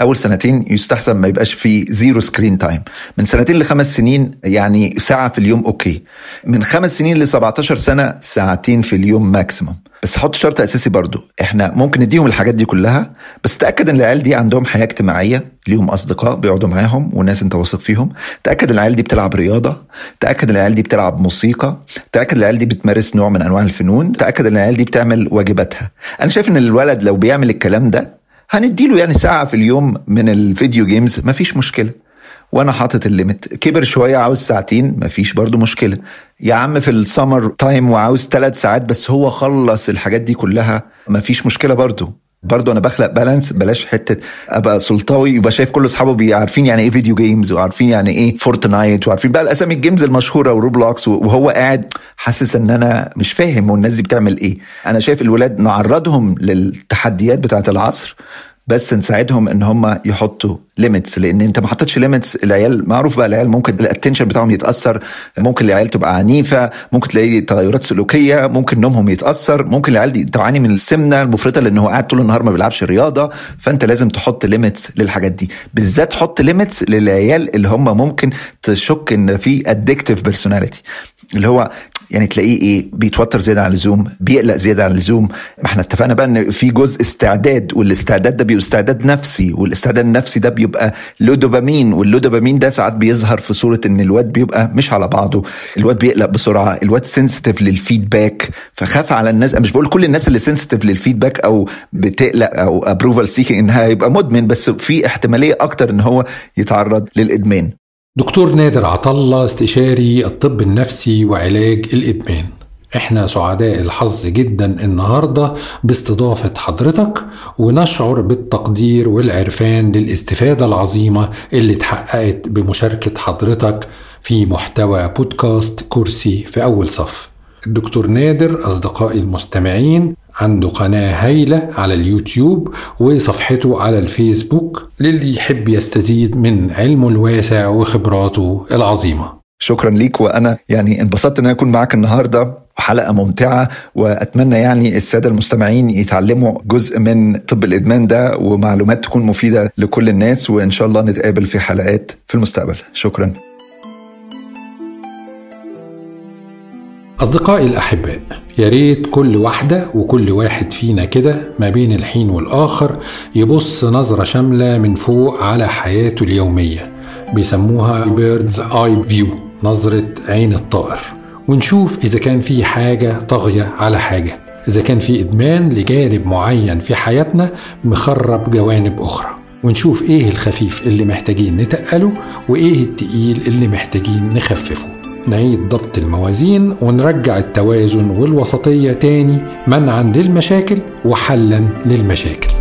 أول سنتين يستحسن ما يبقاش في zero screen time من سنتين لخمس سنين يعني ساعة في اليوم okay. من خمس سنين ل 17 سنة ساعتين في اليوم maximum بس حط شرط أساسي برضو. إحنا ممكن نديهم الحاجات دي كلها بس تأكد إن العيال دي عندهم حياة اجتماعية ليهم أصدقاء بيقعدوا معاهم وناس أنت واثق فيهم. تأكد العيال دي بتلعب رياضة تأكد العيال دي بتلعب موسيقى تأكد العيال دي بتمارس نوع من أنواع الفنون تأكد إن العيال دي بتعمل واجباتها. أنا شايف إن الولد لو بيعمل الكلام ده هنديله يعني ساعة في اليوم من ال video games مفيش مشكلة. وأنا حاطط ال limit كبر شوية عاوز ساعتين مفيش برضو مشكلة. يا عم في ال summer time وعاوز ثلاث ساعات بس هو خلص الحاجات دي كلها مفيش مشكلة برضو. برضه أنا بخلق balance بلاش حتة أبقى سلطوي يبقى شايف كل أصحابه عارفين يعني إيه video games وعارفين يعني إيه Fortnite وعارفين بقى الأسامي ال games المشهورة و Roblox وهو قاعد حاسس إن أنا مش فاهم والناس دي بتعمل إيه. أنا شايف الولاد نعرضهم للتحديات بتاعة العصر بس نساعدهم إن هم يحطوا limits لأن أنت ما حطيتش limits العيال معروف بقى العيال ممكن ال attention بتاعهم يتأثر. ممكن العيال تبقى عنيفة ممكن تلاقي تغيرات سلوكية ممكن نومهم يتأثر. ممكن العيال دي تعاني من السمنة المفرطة لأن هو قاعد طول النهار ما بيلعبش رياضة. فأنت لازم تحط limits للحاجات دي. بالذات حط limits للعيال اللي هم ممكن تشك إن في addictive personality اللي هو يعني تلاقيه إيه بيتوتر زيادة عن اللزوم بيقلق زيادة عن اللزوم. ما إحنا اتفقنا بقى إن في جزء استعداد والاستعداد ده بيبقى استعداد نفسي والاستعداد النفسي ده بيبقى low dopamine وال low dopamine ده ساعات بيظهر في صورة إن الواد بيبقى مش على بعضه الواد بيقلق بسرعة الواد sensitive لل feedback فخاف على الناس. مش بقول كل الناس اللي sensitive لل feedback أو بتقلق أو approval seeking إنها يبقى مدمن بس في احتمالية أكتر إن هو يتعرض للإدمان. دكتور نادر عطلة استشاري الطب النفسي وعلاج الإدمان. إحنا سعداء الحظ جدا النهاردة باستضافة حضرتك ونشعر بالتقدير والعرفان للاستفادة العظيمة اللي اتحققت بمشاركة حضرتك في محتوى بودكاست كرسي في أول صف. الدكتور نادر أصدقائي المستمعين عنده قناة هايلة على اليوتيوب وصفحته على الفيسبوك للي يحب يستزيد من علمه الواسع وخبراته العظيمة. شكرا ليك وأنا يعني انبسطت إن أكون معاك النهارده. حلقة ممتعة وأتمنى يعني السادة المستمعين يتعلموا جزء من طب الإدمان ده ومعلومات تكون مفيدة لكل الناس وإن شاء الله نتقابل في حلقات في المستقبل. شكرا. أصدقائي الأحباء يا ريت كل واحدة وكل واحد فينا كده ما بين الحين والآخر يبص نظرة شاملة من فوق على حياته اليومية. بيسموها bird's eye view نظرة عين الطائر. ونشوف إذا كان في حاجة طاغية على حاجة. إذا كان في إدمان لجانب معين في حياتنا مخرب جوانب أخرى. ونشوف إيه الخفيف اللي محتاجين نتقله وإيه التقيل اللي محتاجين نخففه. نعيد ضبط الموازين ونرجع التوازن والوسطية تاني منعا للمشاكل وحلا للمشاكل.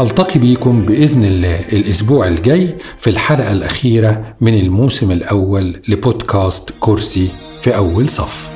ألتقي بيكم بإذن الله الأسبوع الجاي في الحلقة الأخيرة من الموسم الأول لبودكاست كرسي في أول صف.